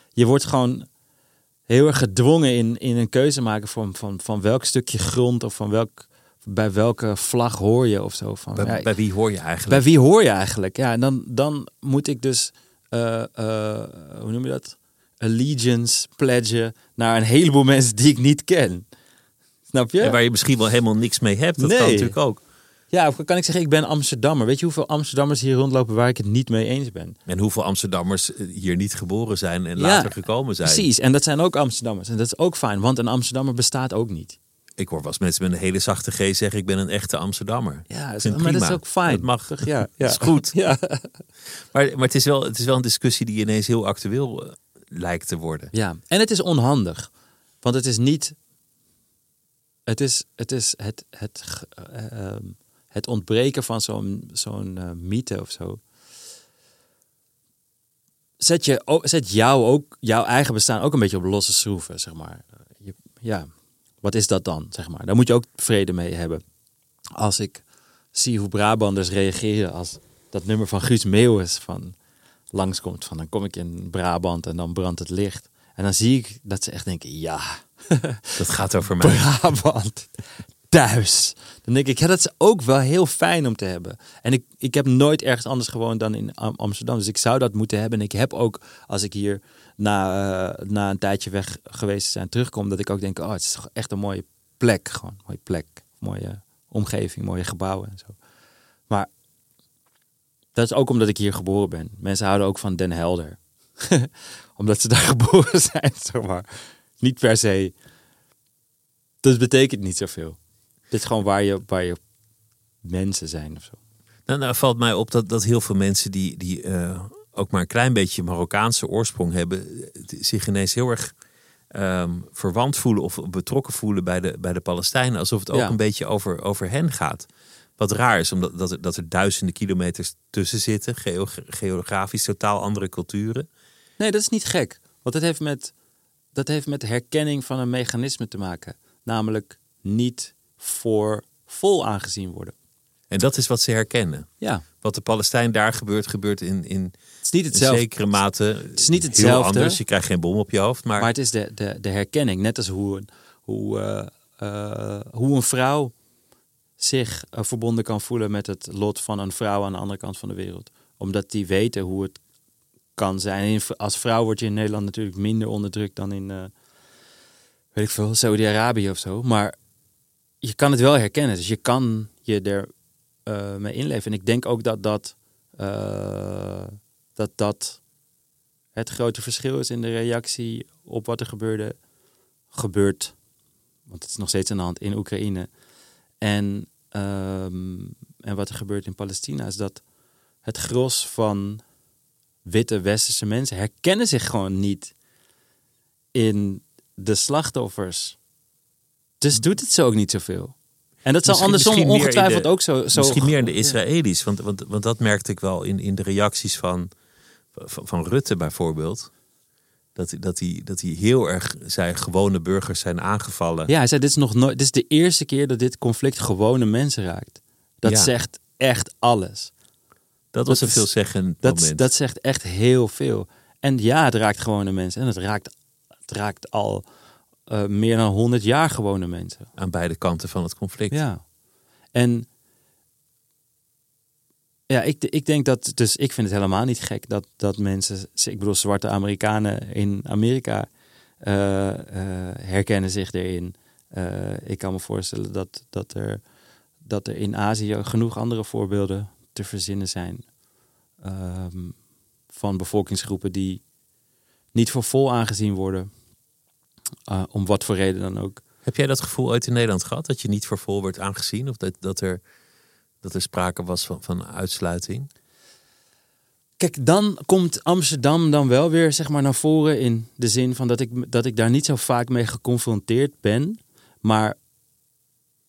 je wordt gewoon heel erg gedwongen in, in een keuze maken van, van, van welk stukje grond of van welk, bij welke vlag hoor je of zo. Van, Bij, ja, bij wie hoor je eigenlijk? bij wie hoor je eigenlijk? Ja, en dan, dan moet ik dus, eh, eh, hoe noem je dat? Allegiance pledgen naar een heleboel mensen die ik niet ken. Snap je? En waar je misschien wel helemaal niks mee hebt. Dat Nee. kan natuurlijk ook. Ja, of kan ik zeggen, ik ben Amsterdammer. Weet je hoeveel Amsterdammers hier rondlopen waar ik het niet mee eens ben? En hoeveel Amsterdammers eh, hier niet geboren zijn en Ja, later gekomen zijn. Precies, en dat zijn ook Amsterdammers. En dat is ook fijn, want een Amsterdammer bestaat ook niet. Ik hoor wel eens mensen met een hele zachte G zeggen, ik ben een echte Amsterdammer. Ja, maar dat is ook fijn. Dat mag. Ja, ja. Dat is goed. Ja. Maar, maar het, is wel, het is wel een discussie die ineens heel actueel eh, lijkt te worden. ja, en het is onhandig. Want het is niet... Het is het, is het, het, eh, ehm, het ontbreken van zo'n zo'n eh, mythe of zo. Zet, je, zet jou ook, jouw eigen bestaan ook een beetje op losse schroeven, zeg maar. Je, ja, wat is dat dan, zeg maar? Daar moet je ook vrede mee hebben. Als ik zie hoe Brabanders reageren als dat nummer van Guus Meeuwis van langskomt. Van dan kom ik in Brabant en dan brandt het licht. En dan zie ik dat ze echt denken, ja, Dat gaat over mij. Brabant, thuis. Dan denk ik, ja, dat is ook wel heel fijn om te hebben. En ik, ik heb nooit ergens anders gewoond dan in Am- Amsterdam. Dus ik zou dat moeten hebben. En ik heb ook, als ik hier na, eh, na een tijdje weg geweest zijn terugkom, dat ik ook denk, oh, het is echt een mooie plek. Gewoon een mooie plek, mooie omgeving, mooie gebouwen en zo. Maar dat is ook omdat ik hier geboren ben. Mensen houden ook van Den Helder. omdat ze daar geboren zijn, zeg maar. Niet per se. Dat betekent niet zoveel. Het is gewoon waar je, waar je mensen zijn of zo. Nou, nou valt mij op dat, dat heel veel mensen die, die eh, ook maar een klein beetje Marokkaanse oorsprong hebben, eh, zich ineens heel erg ehm, verwant voelen of betrokken voelen bij de, bij de Palestijnen. Alsof het ook Ja. een beetje over, over hen gaat. Wat raar is, omdat dat er, dat er duizenden kilometers tussen zitten, geo- geografisch totaal andere culturen. Nee, dat is niet gek. Want dat heeft met, dat heeft met herkenning van een mechanisme te maken. Namelijk niet voor vol aangezien worden. En dat is wat ze herkennen. Ja, Wat de Palestijn daar gebeurt, gebeurt in, in, het is niet hetzelfde. zekere mate is niet heel hetzelfde. anders. Je krijgt geen bom op je hoofd, maar, Maar het is de, de, de herkenning. Net als hoe, hoe, eh, eh, hoe een vrouw zich eh, verbonden kan voelen met het lot van een vrouw aan de andere kant van de wereld. Omdat die weten hoe het kan zijn. Als vrouw word je in Nederland natuurlijk minder onderdrukt dan in, eh, weet ik veel, Saudi-Arabië of zo. Maar je kan het wel herkennen. Dus je kan je er eh, mee inleven. En ik denk ook dat dat, dat dat het grote verschil is in de reactie op wat er gebeurde, gebeurt, want het is nog steeds aan de hand in Oekraïne. En, ehm, en wat er gebeurt in Palestina is dat het gros van witte westerse mensen herkennen zich gewoon niet in de slachtoffers. Dus doet het zo ook niet zoveel. En dat zal Misschien- andersom misschien ongetwijfeld de- ook zo. zo Misschien meer in de Israëli's. Want, want, want dat merkte ik wel in, in de reacties van, van, van Rutte bijvoorbeeld. Dat, dat, hij, dat hij heel erg zei, gewone burgers zijn aangevallen. Ja, hij zei: dit is nog nooit. Dit is de eerste keer dat dit conflict gewone mensen raakt. Dat Ja. zegt echt alles. dat was dat een veelzeggend Dat, moment. dat zegt echt heel veel. En ja, het raakt gewone mensen. En het raakt, het raakt al eh, meer dan 100 jaar gewone mensen. aan beide kanten van het conflict. Ja. En ja, ik, ik denk dat, dus ik vind het helemaal niet gek dat, dat mensen, ik bedoel, zwarte Amerikanen in Amerika eh, eh, herkennen zich erin. Eh, ik kan me voorstellen dat, dat, er, dat er in Azië genoeg andere voorbeelden te verzinnen zijn ehm, van bevolkingsgroepen die niet voor vol aangezien worden, om wat voor reden dan ook. Heb jij dat gevoel ooit in Nederland gehad? Dat je niet voor vol werd aangezien? Of dat, dat, er, dat er sprake was van, van uitsluiting? Kijk, dan komt Amsterdam dan wel weer zeg maar, naar voren in de zin van dat ik, dat ik daar niet zo vaak mee geconfronteerd ben. Maar.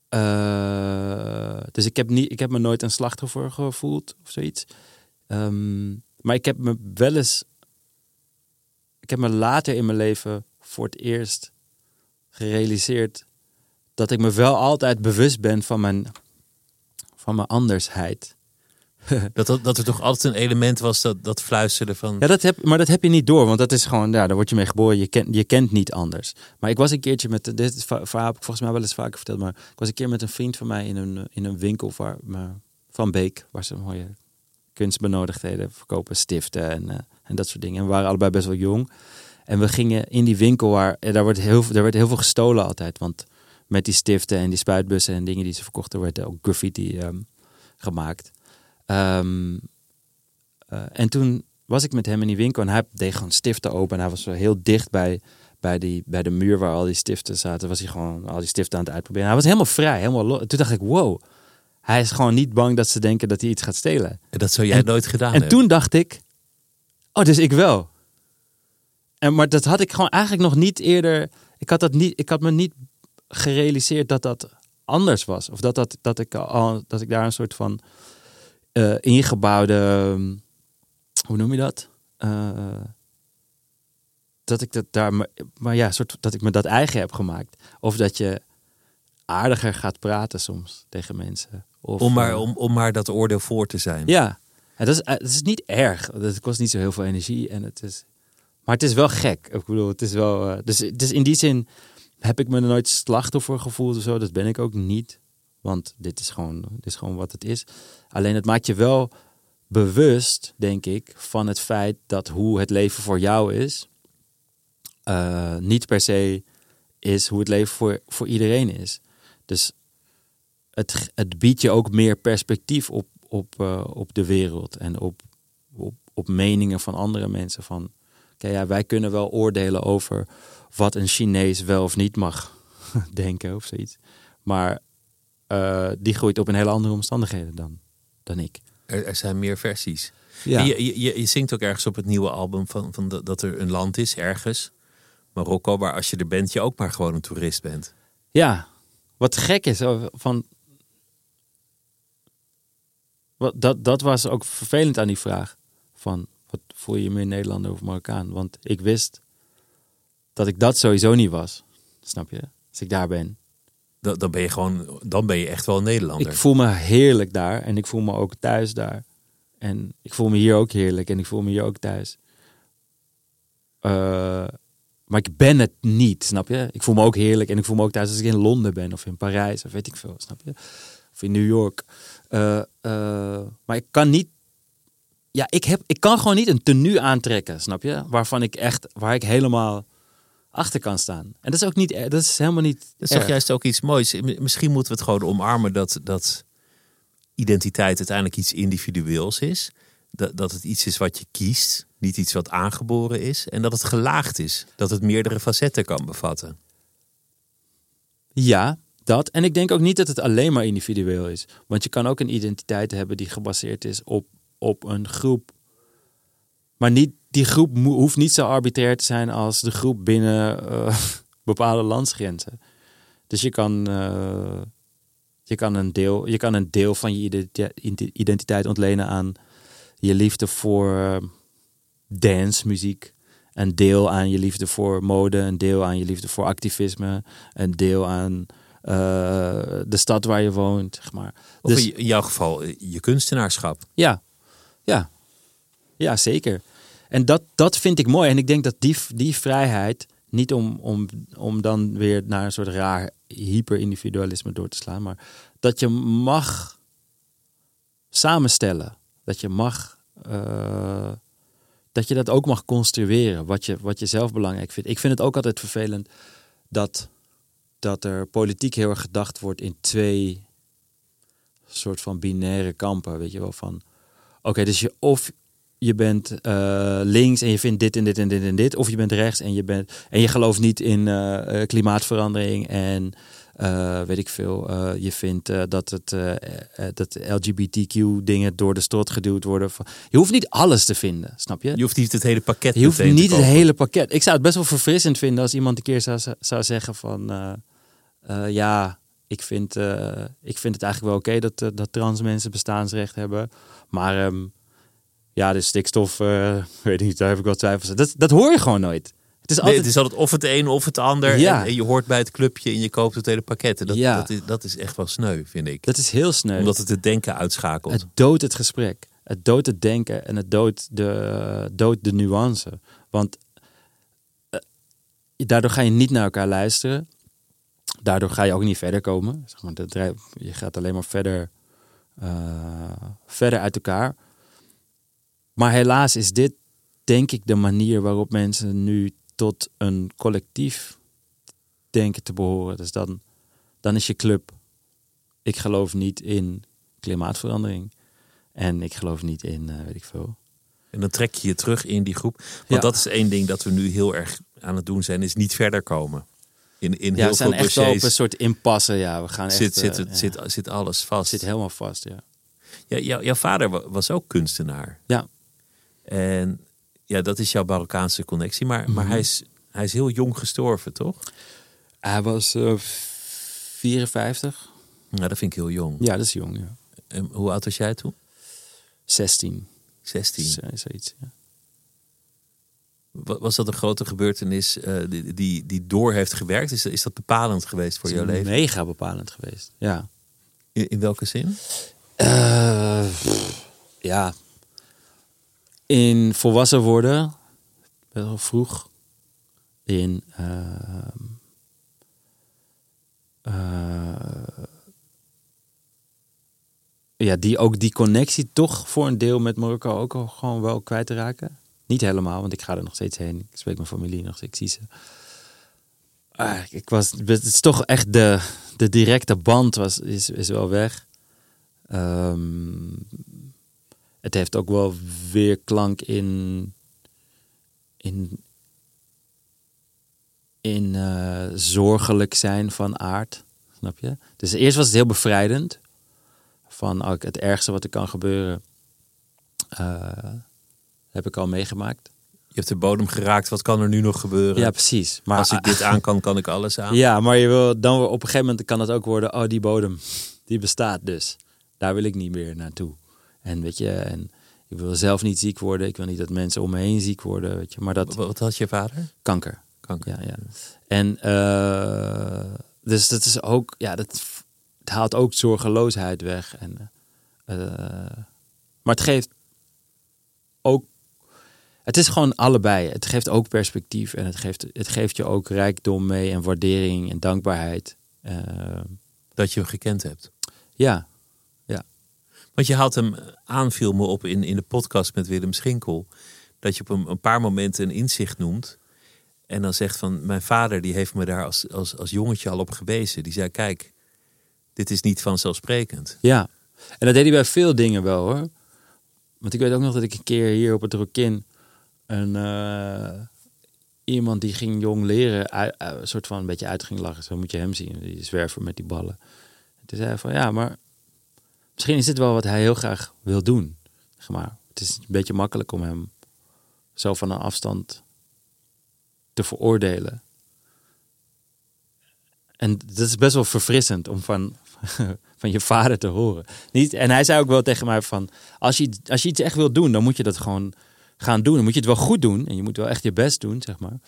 eh, dus ik heb, niet, ik heb me nooit een slachtoffer gevoeld of zoiets. Ehm, maar ik heb me wel eens. Ik heb me later in mijn leven voor het eerst gerealiseerd dat ik me wel altijd bewust ben van mijn, van mijn andersheid. Dat, dat, dat er toch altijd een element was dat, dat fluisterde van... Ja, dat heb, maar dat heb je niet door, want dat is gewoon, ja, daar word je mee geboren. Je kent, je kent niet anders. Maar ik was een keertje met, dit verhaal heb ik volgens mij wel eens vaker verteld, maar ik was een keer met een vriend van mij in een, in een winkel waar, maar, van Beek, waar ze mooie kunstbenodigdheden verkopen, stiften en, eh, en dat soort dingen. En we waren allebei best wel jong. En we gingen in die winkel waar, daar, wordt heel, daar werd heel veel gestolen altijd, want met die stiften en die spuitbussen en dingen die ze verkochten, werd ook graffiti ehm, gemaakt. Ehm, eh, en toen was ik met hem in die winkel en hij deed gewoon stiften open. En hij was zo heel dicht bij, bij, die, bij de muur waar al die stiften zaten. Was hij gewoon al die stiften aan het uitproberen. Hij was helemaal vrij, helemaal los. Toen dacht ik, wow. Hij is gewoon niet bang dat ze denken dat hij iets gaat stelen. En dat zou jij En- nooit gedaan En hebben. toen dacht ik, oh, dus ik wel. En, maar dat had ik gewoon eigenlijk nog niet eerder. Ik had, dat niet, ik had me niet gerealiseerd dat dat anders was. Of dat, dat, dat, ik, al, dat ik daar een soort van eh, ingebouwde. ehm, Hoe noem je dat? Eh, dat ik dat daar. Maar, maar ja, soort, dat ik me dat eigen heb gemaakt. Of dat je aardiger gaat praten soms tegen mensen. Of, om, maar, eh, om, om maar dat oordeel voor te zijn. ja, en dat, is, het is niet erg. Het kost niet zo heel veel energie. En het is, maar het is wel gek. Ik bedoel, het is wel. dus, dus in die zin heb ik me nooit slachtoffer gevoeld of zo. Dat ben ik ook niet. Want dit is gewoon, dit is gewoon wat het is. Alleen het maakt je wel bewust, denk ik, van het feit dat hoe het leven voor jou is, eh, niet per se is hoe het leven voor, voor iedereen is. Dus het, het biedt je ook meer perspectief op, op, eh, op de wereld en op, op, op meningen van andere mensen. Van, oké, ja, wij kunnen wel oordelen over wat een Chinees wel of niet mag denken of zoiets. Maar eh, die groeit op een hele andere omstandigheden dan, dan ik. Er, er zijn meer versies. Ja. Je, je, je, zingt ook ergens op het nieuwe album van, van dat, dat er een land is, ergens. Marokko, waar als je er bent, je ook maar gewoon een toerist bent. Ja, wat gek is van. Wat, dat, dat was ook vervelend aan die vraag. Van wat voel je je meer Nederlander of Marokkaan? Want ik wist dat ik dat sowieso niet was. Snap je? Als ik daar ben. Dan, dan ben je gewoon, dan ben je echt wel een Nederlander. Ik voel me heerlijk daar en ik voel me ook thuis daar. En ik voel me hier ook heerlijk en ik voel me hier ook thuis. Eh, maar ik ben het niet, snap je? Ik voel me ook heerlijk en ik voel me ook thuis als ik in Londen ben of in Parijs of weet ik veel, snap je? Of in New York. Eh, eh, maar ik kan niet. Ja, ik, heb, ik kan gewoon niet een tenue aantrekken, snap je? Waarvan ik echt, waar ik helemaal achter kan staan. En dat is ook niet, dat is helemaal niet. Dat is toch juist ook iets moois. Misschien moeten we het gewoon omarmen dat, dat identiteit uiteindelijk iets individueels is. Dat, dat het iets is wat je kiest, niet iets wat aangeboren is. En dat het gelaagd is. Dat het meerdere facetten kan bevatten. Ja, dat. En ik denk ook niet dat het alleen maar individueel is. Want je kan ook een identiteit hebben die gebaseerd is op, op een groep. Maar niet, die groep hoeft niet zo arbitrair te zijn als de groep binnen eh, bepaalde landsgrenzen. Dus je kan, eh, je, kan een deel, je kan een deel van je identi- identiteit ontlenen aan je liefde voor eh, dancemuziek. Een deel aan je liefde voor mode, een deel aan je liefde voor activisme, een deel aan de stad waar je woont, zeg maar. Of Dus- in jouw geval je kunstenaarschap. ja, ja, ja, zeker. En dat, dat vind ik mooi. En ik denk dat die, die vrijheid, niet om, om, om dan weer naar een soort raar hyper-individualisme door te slaan, maar dat je mag samenstellen. Dat je mag, eh, dat je dat ook mag construeren, wat je, wat je zelf belangrijk vindt. Ik vind het ook altijd vervelend dat, dat er politiek heel erg gedacht wordt in twee soort van binaire kampen, weet je wel, van oké, dus je of je bent eh, links en je vindt dit en dit en dit en dit, of je bent rechts en je bent en je gelooft niet in eh, eh, klimaatverandering en weet ik veel, je vindt dat het dat LGBTQ dingen door de strot geduwd worden. Je hoeft niet alles te vinden, snap je? Je hoeft niet het hele pakket Je hoeft niet het hele pakket. Ik zou het best wel verfrissend vinden als iemand een keer zou, zou zeggen van... ja, ik vind, ik vind het eigenlijk wel oké dat, dat trans mensen bestaansrecht hebben. Maar ehm, ja, de stikstof, eh, weet niet, daar heb ik wel twijfels aan. Dat, dat hoor je gewoon nooit. Het is Nee, altijd... het is altijd of het een of het ander. Ja. En, en je hoort bij het clubje en je koopt het hele pakket. En dat, Ja. dat, is, dat is echt wel sneu, vind ik. dat is heel snel. Omdat het het denken uitschakelt. Het doodt het gesprek. Het doodt het denken en het doodt de, doodt de nuance. Want eh, daardoor ga je niet naar elkaar luisteren. Daardoor ga je ook niet verder komen. Zeg maar, je gaat alleen maar verder, eh, verder uit elkaar. Maar helaas is dit, denk ik, de manier waarop mensen nu tot een collectief denken te behoren. Dus dan, dan is je club. Ik geloof niet in klimaatverandering. En ik geloof niet in, eh, weet ik veel. En dan trek je je terug in die groep. Want Ja. dat is één ding dat we nu heel erg aan het doen zijn, is niet verder komen. In, in Ja, heel we zijn veel echt wel op dossiers een soort impasse. Ja, we gaan echt, zit, eh, zit, ja, zit, zit alles vast. zit helemaal vast, ja. Ja, jou- jouw vader wa- was ook kunstenaar. Ja. En ja, dat is jouw Marokkaanse connectie. Maar, maar Mhm. hij, is, hij is heel jong gestorven, toch? Hij was eh 54. Nou, dat vind ik heel jong. Ja, dat is jong, ja. En hoe oud was jij toen? 16. 16. Z- Zoiets, ja. Wa- Was dat een grote gebeurtenis eh, die, die, die door heeft gewerkt? Is, is dat bepalend geweest voor jouw leven? Mega bepalend geweest, ja. In, in welke zin? Eh, ja. In volwassen worden, wel vroeg. In. ehm, eh, ja, die, ook die connectie toch voor een deel met Marokko ook al gewoon wel kwijt te raken. Niet helemaal, want ik ga er nog steeds heen. Ik spreek mijn familie nog, ik zie ze. Ah, ik was, het is toch echt de, de directe band was, is, is wel weg. Ehm, het heeft ook wel weer klank in. in. in eh, zorgelijk zijn van aard. Snap je? Dus eerst was het heel bevrijdend. Van ook het ergste wat er kan gebeuren. eh, heb ik al meegemaakt. Je hebt de bodem geraakt. Wat kan er nu nog gebeuren? Ja, precies. Maar Als ik dit aan kan, kan ik alles aan. Ja, maar je wil dan op een gegeven moment kan het ook worden, oh die bodem, die bestaat dus. Daar wil ik niet meer naartoe. En weet je, en ik wil zelf niet ziek worden. Ik wil niet dat mensen om me heen ziek worden, weet je. Maar dat Wat, had je vader? kanker. Kanker. Ja, ja. En eh, dus dat is ook, ja, dat het haalt ook zorgeloosheid weg. En, eh, maar het geeft ook, het is gewoon allebei. Het geeft ook perspectief en het geeft, het geeft je ook rijkdom mee en waardering en dankbaarheid. Eh, Dat je hem gekend hebt. ja, Want je had hem aanviel me op in, in de podcast met Willem Schinkel. Dat je op een, een paar momenten een inzicht noemt. En dan zegt van, mijn vader die heeft me daar als, als, als jongetje al op gewezen. Die zei, kijk, dit is niet vanzelfsprekend. Ja, en dat deed hij bij veel dingen wel hoor. Want ik weet ook nog dat ik een keer hier op het Rokin een eh, iemand die ging jong leren, uit- een soort van een beetje uit ging lachen. Zo moet je hem zien, die zwerver met die ballen. En toen zei hij van ja, maar misschien is dit wel wat hij heel graag wil doen. Zeg maar. Het is een beetje makkelijk om hem zo van een afstand te veroordelen. En dat is best wel verfrissend om van, van je vader te horen. Niet, en hij zei ook wel tegen mij van, als je, als je iets echt wil doen, dan moet je dat gewoon gaan doen. Dan moet je het wel goed doen en je moet wel echt je best doen, zeg maar.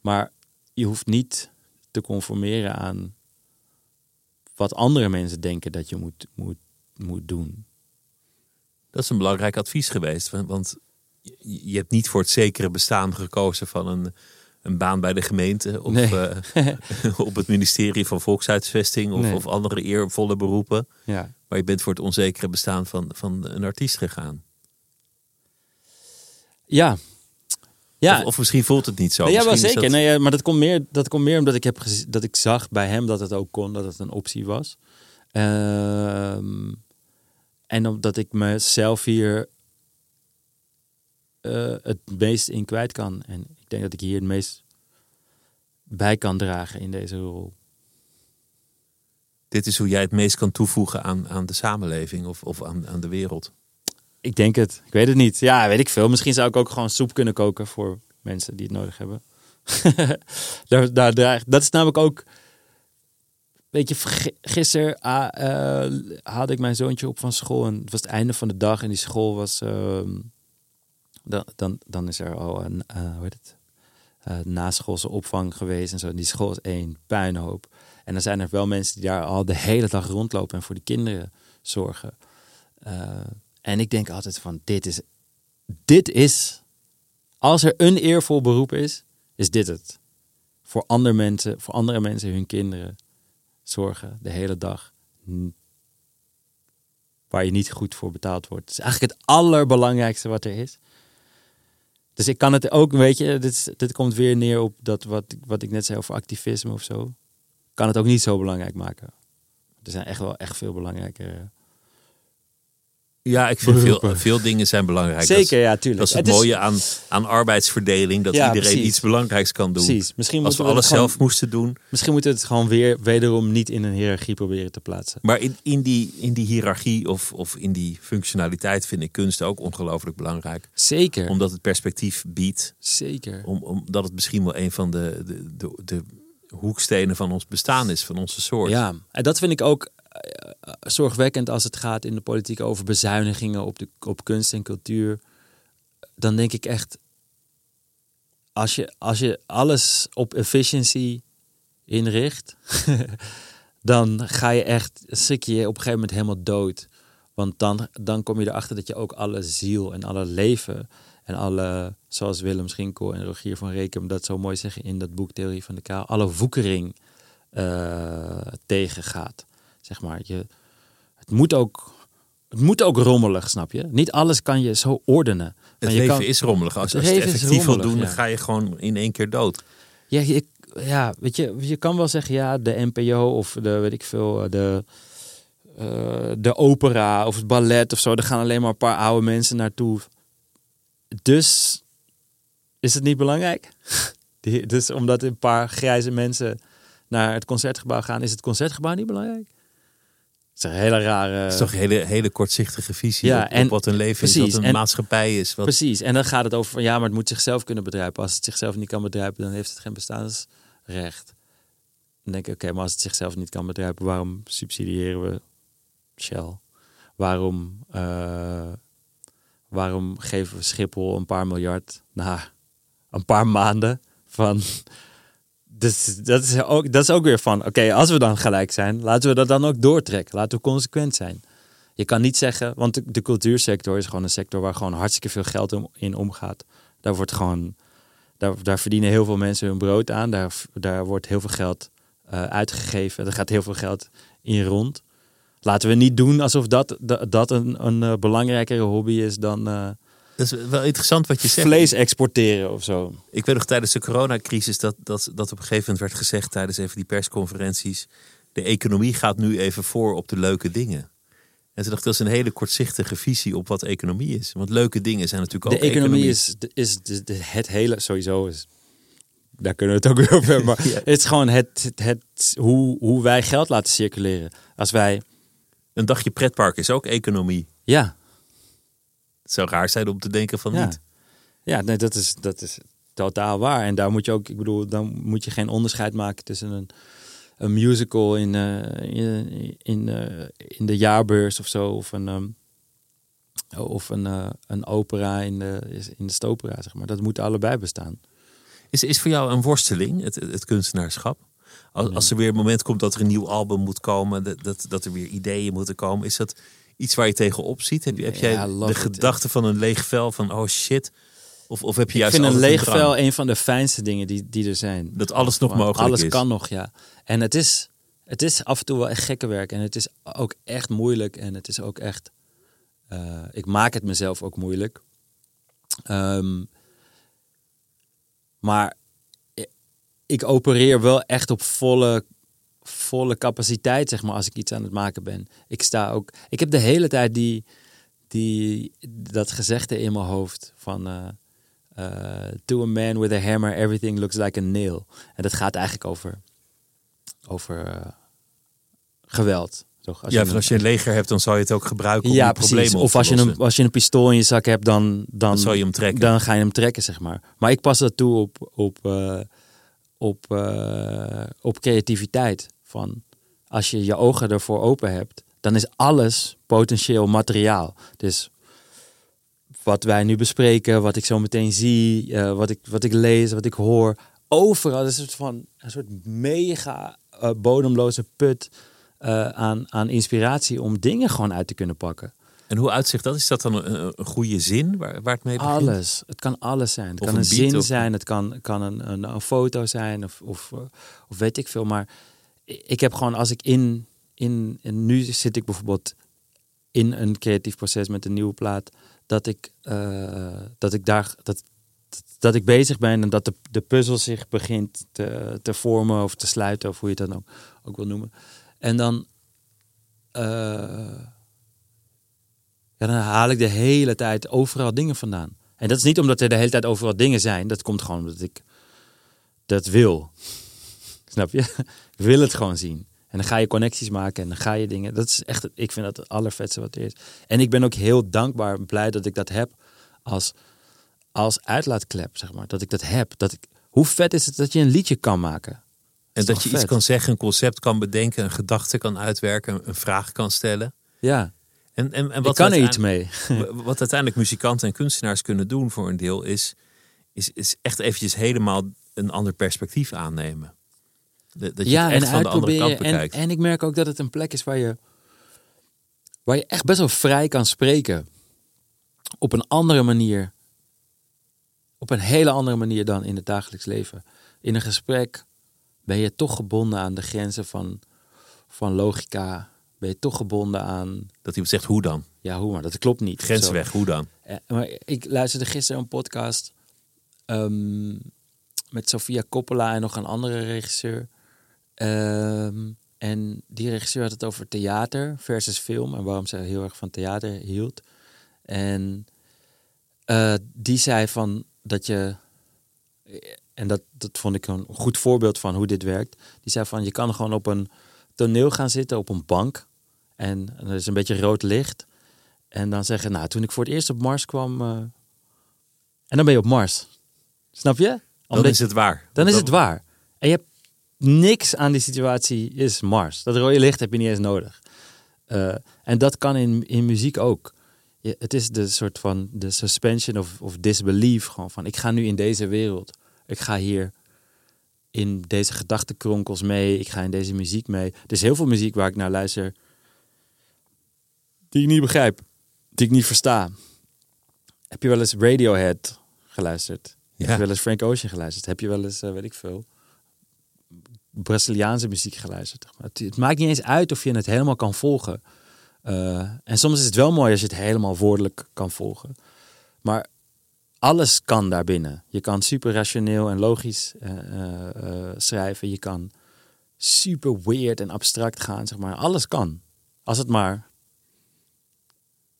Maar je hoeft niet te conformeren aan wat andere mensen denken dat je moet, moet, moet doen. Dat is een belangrijk advies geweest. Want, je hebt niet voor het zekere bestaan gekozen van een, een baan bij de gemeente. Of Nee. eh, op het ministerie van Volkshuisvesting. Of, Nee. of andere eervolle beroepen. Ja. Maar je bent voor het onzekere bestaan van, van een artiest gegaan. Ja. Ja, Of, of misschien voelt het niet zo. Nee, ja, wel zeker. dat- Nee, maar dat komt, meer, dat komt meer omdat ik, heb dat ik zag bij hem dat het ook kon, dat het een optie was. Ehm, en omdat ik mezelf hier eh, het meest in kwijt kan. En ik denk dat ik hier het meest bij kan dragen in deze rol. Dit is hoe jij het meest kan toevoegen aan, aan de samenleving of, of aan, aan de wereld. Ik denk het. Ik weet het niet. Ja, weet ik veel. Misschien zou ik ook gewoon soep kunnen koken voor mensen die het nodig hebben. daar, daar, daar, dat is namelijk ook. Weet je, gi- gisteren eh, haalde ik mijn zoontje op van school. En het was het einde van de dag. En die school was. ehm, dan, dan, dan is er al een. eh hoe heet het? eh, naschoolse opvang geweest en zo. En die school is één puinhoop. En dan zijn er wel mensen die daar al de hele dag rondlopen en voor de kinderen zorgen. En ik denk altijd van, dit is, dit is, als er een eervol beroep is, is dit het. Voor andere mensen, voor andere mensen, hun kinderen zorgen de hele dag. Waar je niet goed voor betaald wordt. Het is eigenlijk het allerbelangrijkste wat er is. Dus ik kan het ook, weet je, dit, dit komt weer neer op dat wat, wat ik net zei over activisme of zo. Kan het ook niet zo belangrijk maken. Er zijn echt wel echt veel belangrijke Ja, ik vind veel, veel dingen zijn belangrijk. Zeker, Dat is, ja, tuurlijk. dat is het, mooie aan, aan arbeidsverdeling. Dat Ja, iedereen precies. iets belangrijks kan doen. Precies. Misschien Als we alles gewoon- zelf moesten doen. Misschien moeten we het gewoon weer wederom niet in een hiërarchie proberen te plaatsen. Maar in, in, die, in die hiërarchie of, of in die functionaliteit vind ik kunst ook ongelooflijk belangrijk. Zeker. Omdat het perspectief biedt. Zeker. Om, omdat het misschien wel een van de, de, de, de hoekstenen van ons bestaan is, van onze soort. Ja, en dat vind ik ook zorgwekkend als het gaat in de politiek over bezuinigingen op, de, op kunst en cultuur. Dan denk ik echt, als je, als je alles op efficiency inricht, dan ga je echt, je je op een gegeven moment helemaal dood. Want dan, dan kom je erachter dat je ook alle ziel en alle leven en alle, zoals Willem Schinkel en Rogier van Rekem dat zo mooi zeggen in dat boek Theorie van de Kaal, alle woekering eh, tegengaat. Zeg maar, je, het, moet ook, het moet ook rommelig, snap je? Niet alles kan je zo ordenen. Het je leven kan- is rommelig. Als, Het als je het effectief wil doen, ja. dan ga je gewoon in één keer dood. Ja, je, ja, weet je, je kan wel zeggen, ja, de NPO of de, weet ik veel, de, eh, de opera of het ballet of zo, daar gaan alleen maar een paar oude mensen naartoe. Dus is het niet belangrijk? Die- dus omdat een paar grijze mensen naar het concertgebouw gaan, is het concertgebouw niet belangrijk? Is een hele rare... Het is toch een hele, hele kortzichtige visie Ja, op, op en- wat een leven is, precies, wat een en- maatschappij is. Wat, Precies, en dan gaat het over van ja, maar het moet zichzelf kunnen bedrijven. Als het zichzelf niet kan bedrijven, dan heeft het geen bestaansrecht. Dan denk ik, oké, maar als het zichzelf niet kan bedrijven, waarom subsidiëren we Shell? Waarom, eh, waarom geven we Schiphol een paar miljard na een paar maanden van... Dus dat is ook, dat is ook weer van, oké, als we dan gelijk zijn, laten we dat dan ook doortrekken. Laten we consequent zijn. Je kan niet zeggen, want de, cultuursector is gewoon een sector waar gewoon hartstikke veel geld in omgaat. Daar wordt gewoon, daar, daar verdienen heel veel mensen hun brood aan. Daar, daar wordt heel veel geld eh, uitgegeven. Er gaat heel veel geld in rond. Laten we niet doen alsof dat, dat, dat een, een eh, belangrijkere hobby is dan, eh, Dat is wel interessant wat je zegt. vlees exporteren of zo. Ik weet nog tijdens de coronacrisis dat, dat, dat op een gegeven moment werd gezegd tijdens even die persconferenties. De economie gaat nu even voor op de leuke dingen. En ze dacht, dat is een hele kortzichtige visie op wat economie is. Want leuke dingen zijn natuurlijk ook De economie is, is de, de- het hele, sowieso is, daar kunnen we het ook weer over hebben. Maar Ja. het is gewoon het, het, het, hoe, hoe wij geld laten circuleren. Als wij, Een dagje pretpark is ook economie. ja, Het zou raar zijn om te denken van Ja. niet. Ja, nee, dat is, dat is totaal waar. En daar moet je ook, ik bedoel, dan moet je geen onderscheid maken tussen een, een musical in, eh, in, in, eh, in de jaarbeurs of zo, of een, ehm, of een, eh, een opera in de, in de stopera, zeg maar. Dat moet allebei bestaan. Is, is voor jou een worsteling, het, het kunstenaarschap? Als, als er weer een moment komt dat er een nieuw album moet komen, dat, dat, dat er weer ideeën moeten komen, is dat iets waar je tegenop ziet? Heb, jij Ja, de gedachte van een leeg vel van oh shit? Of, of heb je Ik juist vind een leeg drang? vel een van de fijnste dingen die, die er zijn. Dat alles nog Want mogelijk alles is. kan nog, ja. En het is, het is af en toe wel echt gekke werk. En het is ook echt moeilijk. En het is ook echt... eh, ik maak het mezelf ook moeilijk. Ehm, maar i- ik opereer wel echt op volle, volle capaciteit, zeg maar, als ik iets aan het maken ben. Ik sta ook... Ik heb de hele tijd die, die, dat gezegde in mijn hoofd van... eh, eh, to a man with a hammer, everything looks like a nail. En dat gaat eigenlijk over, over eh, geweld. Toch? ja, een- van als je een leger hebt, dan zou je het ook gebruiken om ja, problemen Of als je, een, als je een pistool in je zak hebt, dan, dan, Dan zou je hem trekken. dan ga je hem trekken, zeg maar. Maar ik pas dat toe op, op, op, op creativiteit. Van als je je ogen ervoor open hebt, dan is alles potentieel materiaal. Dus wat wij nu bespreken, wat ik zo meteen zie, eh, wat, ik, wat ik lees, wat ik hoor. Overal is het van een soort mega eh, bodemloze put eh, aan, aan inspiratie om dingen gewoon uit te kunnen pakken. En hoe uitzicht dat? Is dat dan een, een goede zin waar, waar het mee begint? Alles. Het kan alles zijn. Het Of kan een zin of- zijn, het kan, kan een, een, een foto zijn of, of, of weet ik veel. Maar ik heb gewoon als ik in, in, en nu zit ik bijvoorbeeld in een creatief proces met een nieuwe plaat, dat ik, eh, dat ik daar, dat, dat ik bezig ben en dat de, de puzzel zich begint te, te vormen of te sluiten, of hoe je het dan ook, ook wil noemen. En dan, eh, dan haal ik de hele tijd overal dingen vandaan. En dat is niet omdat er de hele tijd overal dingen zijn. Dat komt gewoon omdat ik dat wil. Snap je? Wil het gewoon zien. En dan ga je connecties maken en dan ga je dingen. Dat is echt, ik vind dat het allervetste wat er is. En ik ben ook heel dankbaar en blij dat ik dat heb als, als uitlaatklep, zeg maar. Dat ik dat heb. Dat ik, hoe vet is het dat je een liedje kan maken? En dat je iets kan zeggen, een concept kan bedenken, een gedachte kan uitwerken, een- vraag kan stellen. Ja, En, en, en ik wat kan er iets mee. Wat uiteindelijk muzikanten en kunstenaars kunnen doen voor een deel, is, is, is echt eventjes helemaal een ander perspectief aannemen. Dat je ja, het echt en van de andere kant En, bekijkt. en ik merk ook dat het een plek is waar je, waar je echt best wel vrij kan spreken. Op een andere manier. Op een hele andere manier dan in het dagelijks leven. In een gesprek ben je toch gebonden aan de grenzen van, van logica. Ben je toch gebonden aan, dat iemand zegt, hoe dan? ja hoe maar, dat klopt niet. zo. weg, hoe dan? Eh, maar ik luisterde gisteren een podcast ehm, met Sofia Coppola en nog een andere regisseur. Ehm, en die regisseur had het over theater versus film en waarom ze heel erg van theater hield. En eh, die zei van dat je, en dat, dat vond ik een goed voorbeeld van hoe dit werkt. Die zei van je kan gewoon op een toneel gaan zitten op een bank en er is een beetje rood licht. En dan zeggen, nou, toen ik voor het eerst op Mars kwam. eh, En dan ben je op Mars. Snap je? Dan Omdat- is het waar. dan is het waar. En je hebt niks aan die situatie, is Mars. Dat rode licht heb je niet eens nodig. Eh, en dat kan in, in muziek ook. Je, het is de soort van de suspension of, of disbelief. Gewoon van, ik ga nu in deze wereld. Ik ga hier in deze gedachtenkronkels mee. Ik ga in deze muziek mee. Er is heel veel muziek waar ik naar luister. Die ik niet begrijp. Die ik niet versta. Heb je wel eens Radiohead geluisterd? Heb je wel eens Frank Ocean geluisterd? Heb je wel eens, eh, weet ik veel, Braziliaanse muziek geluisterd? Het, maakt niet eens uit of je het helemaal kan volgen. Eh, en soms is het wel mooi als je het helemaal woordelijk kan volgen. Maar alles kan daarbinnen. Je kan super rationeel en logisch eh, eh, schrijven. Je kan super weird en abstract gaan, zeg maar. Alles kan. Als het maar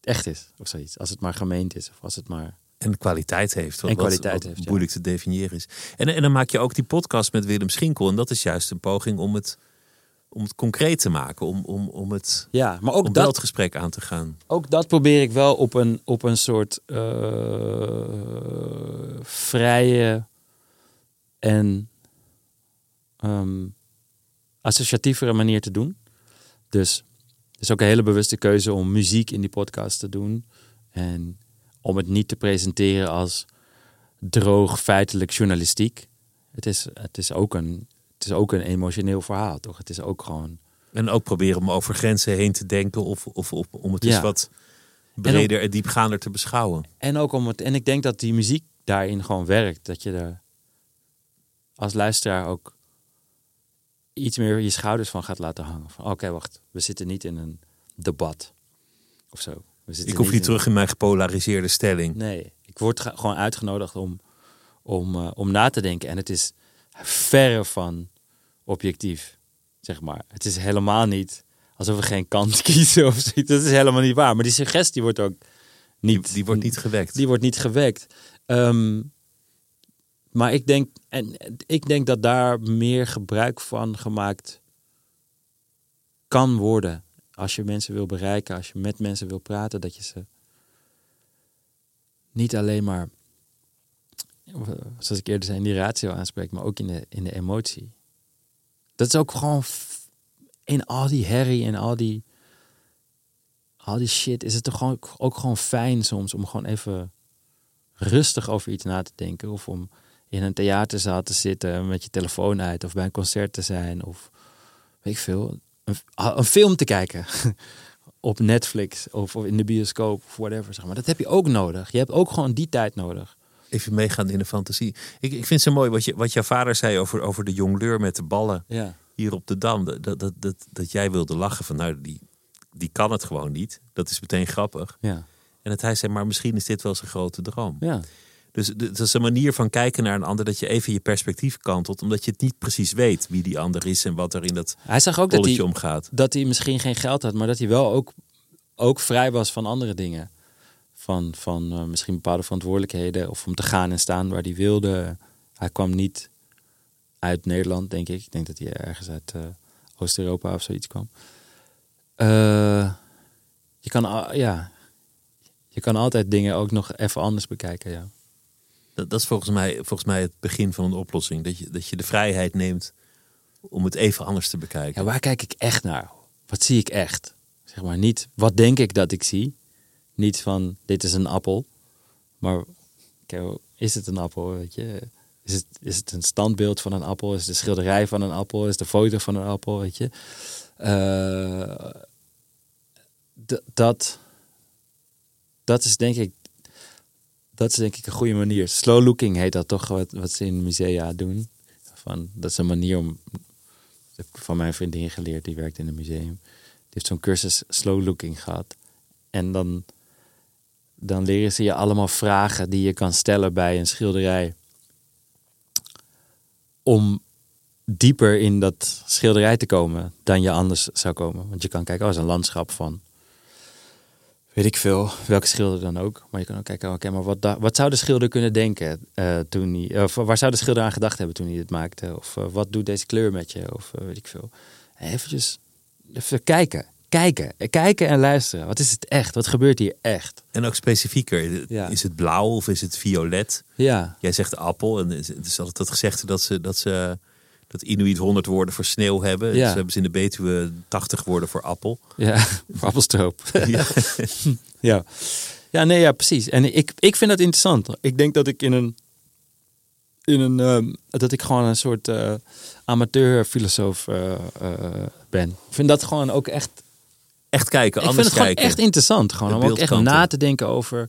echt is, of zoiets. Als het maar gemeend is, of als het maar... En kwaliteit heeft. Wat, En kwaliteit wat heeft, ja. moeilijk te definiëren is. En, en dan maak je ook die podcast met Willem Schinkel. En dat is juist een poging om het, om het concreet te maken. Om, om, om het, Ja, maar ook om dat gesprek aan te gaan. ook dat probeer ik wel op een, op een soort eh, vrije en ehm, associatievere manier te doen. Dus het is ook een hele bewuste keuze om muziek in die podcast te doen. En om het niet te presenteren als droog feitelijk journalistiek. Het is, het is, ook, een, het is ook een emotioneel verhaal, toch? Het is ook gewoon... En ook proberen om over grenzen heen te denken. Of, of, of om het Ja. eens wat breder en diepgaander te beschouwen. En ook om het. En ik denk dat die muziek daarin gewoon werkt. Dat je er als luisteraar ook iets meer je schouders van gaat laten hangen. Van oké, wacht, we zitten niet in een debat of zo. Ik hoef niet terug in mijn gepolariseerde stelling. Nee, ik word ge- gewoon uitgenodigd om, om, eh, om na te denken. En het is verre van objectief, zeg maar. Het is helemaal niet alsof we geen kant kiezen of zoiets. Dat is helemaal niet waar. Maar die suggestie wordt ook niet... Die, die wordt niet gewekt. Die wordt niet gewekt. Ehm, maar ik denk, en ik denk dat daar meer gebruik van gemaakt kan worden. Als je mensen wil bereiken, als je met mensen wil praten, dat je ze niet alleen maar, zoals ik eerder zei, in die ratio aanspreekt, maar ook in de, in de emotie. Dat is ook gewoon in al die herrie en al die, al die shit, is het toch gewoon, ook gewoon fijn soms om gewoon even rustig over iets na te denken. Of om in een theaterzaal te zitten met je telefoon uit. Of bij een concert te zijn. Of weet ik veel. Een, een film te kijken. Op Netflix of, of in de bioscoop of whatever. Zeg maar. Dat heb je ook nodig. Je hebt ook gewoon die tijd nodig. Even meegaan in de fantasie. Ik, ik vind het zo mooi wat, je, wat jouw vader zei over, over de jongleur met de ballen Ja. hier op de Dam. Dat, dat, dat, dat jij wilde lachen van nou, die, die kan het gewoon niet. Dat is meteen grappig. Ja. En dat hij zei, maar misschien is dit wel zijn grote droom. Ja. Dus het is een manier van kijken naar een ander dat je even je perspectief kantelt. Omdat je het niet precies weet wie die ander is en wat er in dat Hij zag ook dat hij, omgaat. dat hij misschien geen geld had, maar dat hij wel ook, ook vrij was van andere dingen. Van, van eh, misschien bepaalde verantwoordelijkheden of om te gaan en staan waar hij wilde. Hij kwam niet uit Nederland, denk ik. Ik denk dat hij ergens uit eh, Oost-Europa of zoiets kwam. Eh, je, kan, ja, je kan altijd dingen ook nog even anders bekijken, ja. Dat, dat is volgens mij, volgens mij het begin van een oplossing. Dat je, dat je de vrijheid neemt om het even anders te bekijken. Ja, waar kijk ik echt naar? Wat zie ik echt? Zeg maar niet, wat denk ik dat ik zie? Niet van, dit is een appel. Maar, is het een appel, weet je? Is het, is het een standbeeld van een appel? Is een schilderij van een appel? Is een foto van een appel, weet je? Eh, dat, dat is denk ik, dat is denk ik een goede manier. Slow looking heet dat toch, wat, wat ze in musea doen. Van, dat is een manier om heb ik van mijn vriendin geleerd, die werkt in een museum. Die heeft zo'n cursus slow looking gehad. En dan, dan leren ze je allemaal vragen die je kan stellen bij een schilderij. Om dieper in dat schilderij te komen dan je anders zou komen. Want je kan kijken, oh, is een landschap van, weet ik veel, welke schilder dan ook. Maar je kan ook kijken, oké, maar wat, wat zou de schilder kunnen denken eh, toen hij, of waar zou de schilder aan gedacht hebben toen hij het maakte? Of eh, wat doet deze kleur met je? Of eh, weet ik veel. Eventjes, even kijken, kijken, kijken en luisteren. Wat is het echt? Wat gebeurt hier echt? En ook specifieker. Ja. Is het blauw of is het violet? Ja, Jij zegt appel. En het is altijd dat gezegde dat ze dat ze dat Inuit 100 woorden voor sneeuw hebben. Ja. Dus hebben ze in de Betuwe 80 woorden voor appel. ja, voor appelstroop. Ja. Ja, ja nee, ja, precies. En ik, ik vind dat interessant. Ik denk dat ik in een, in een ehm, dat ik gewoon een soort eh amateur-filosoof eh, eh, ben. Ik vind dat gewoon ook echt. Echt kijken, ik vind anders het gewoon kijken. echt interessant, gewoon om ook echt na te denken over,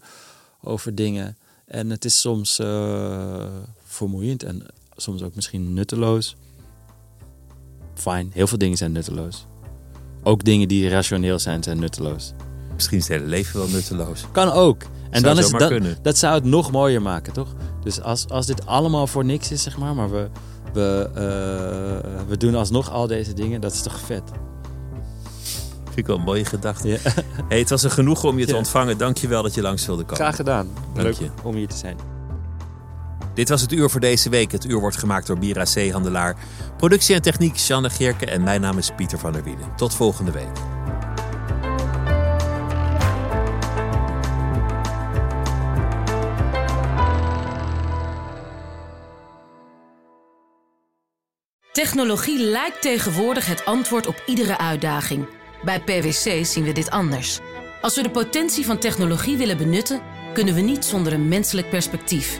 over dingen. En het is soms vermoeiend en soms ook misschien nutteloos. Fijn, heel veel dingen zijn nutteloos. Ook dingen die rationeel zijn, zijn nutteloos. Misschien is het hele leven wel nutteloos. Kan ook. En Zou dan is dat, kunnen. dat zou het nog mooier maken, toch? Dus als, als dit allemaal voor niks is, zeg maar, maar we, we, eh, we doen alsnog al deze dingen, dat is toch vet? Vind ik wel een mooie gedachte. Ja. Hey, het was een genoegen om je te Ja. ontvangen. Dank je wel dat je langs wilde komen. Graag gedaan. Dank Leuk je. om hier te zijn. Dit was het uur voor deze week. Het uur wordt gemaakt door Bira Zeehandelaar. Productie en techniek Sjanne Geerke en mijn naam is Pieter van der Wielen. Tot volgende week. Technologie lijkt tegenwoordig het antwoord op iedere uitdaging. Bij PwC zien we dit anders. Als we de potentie van technologie willen benutten, kunnen we niet zonder een menselijk perspectief.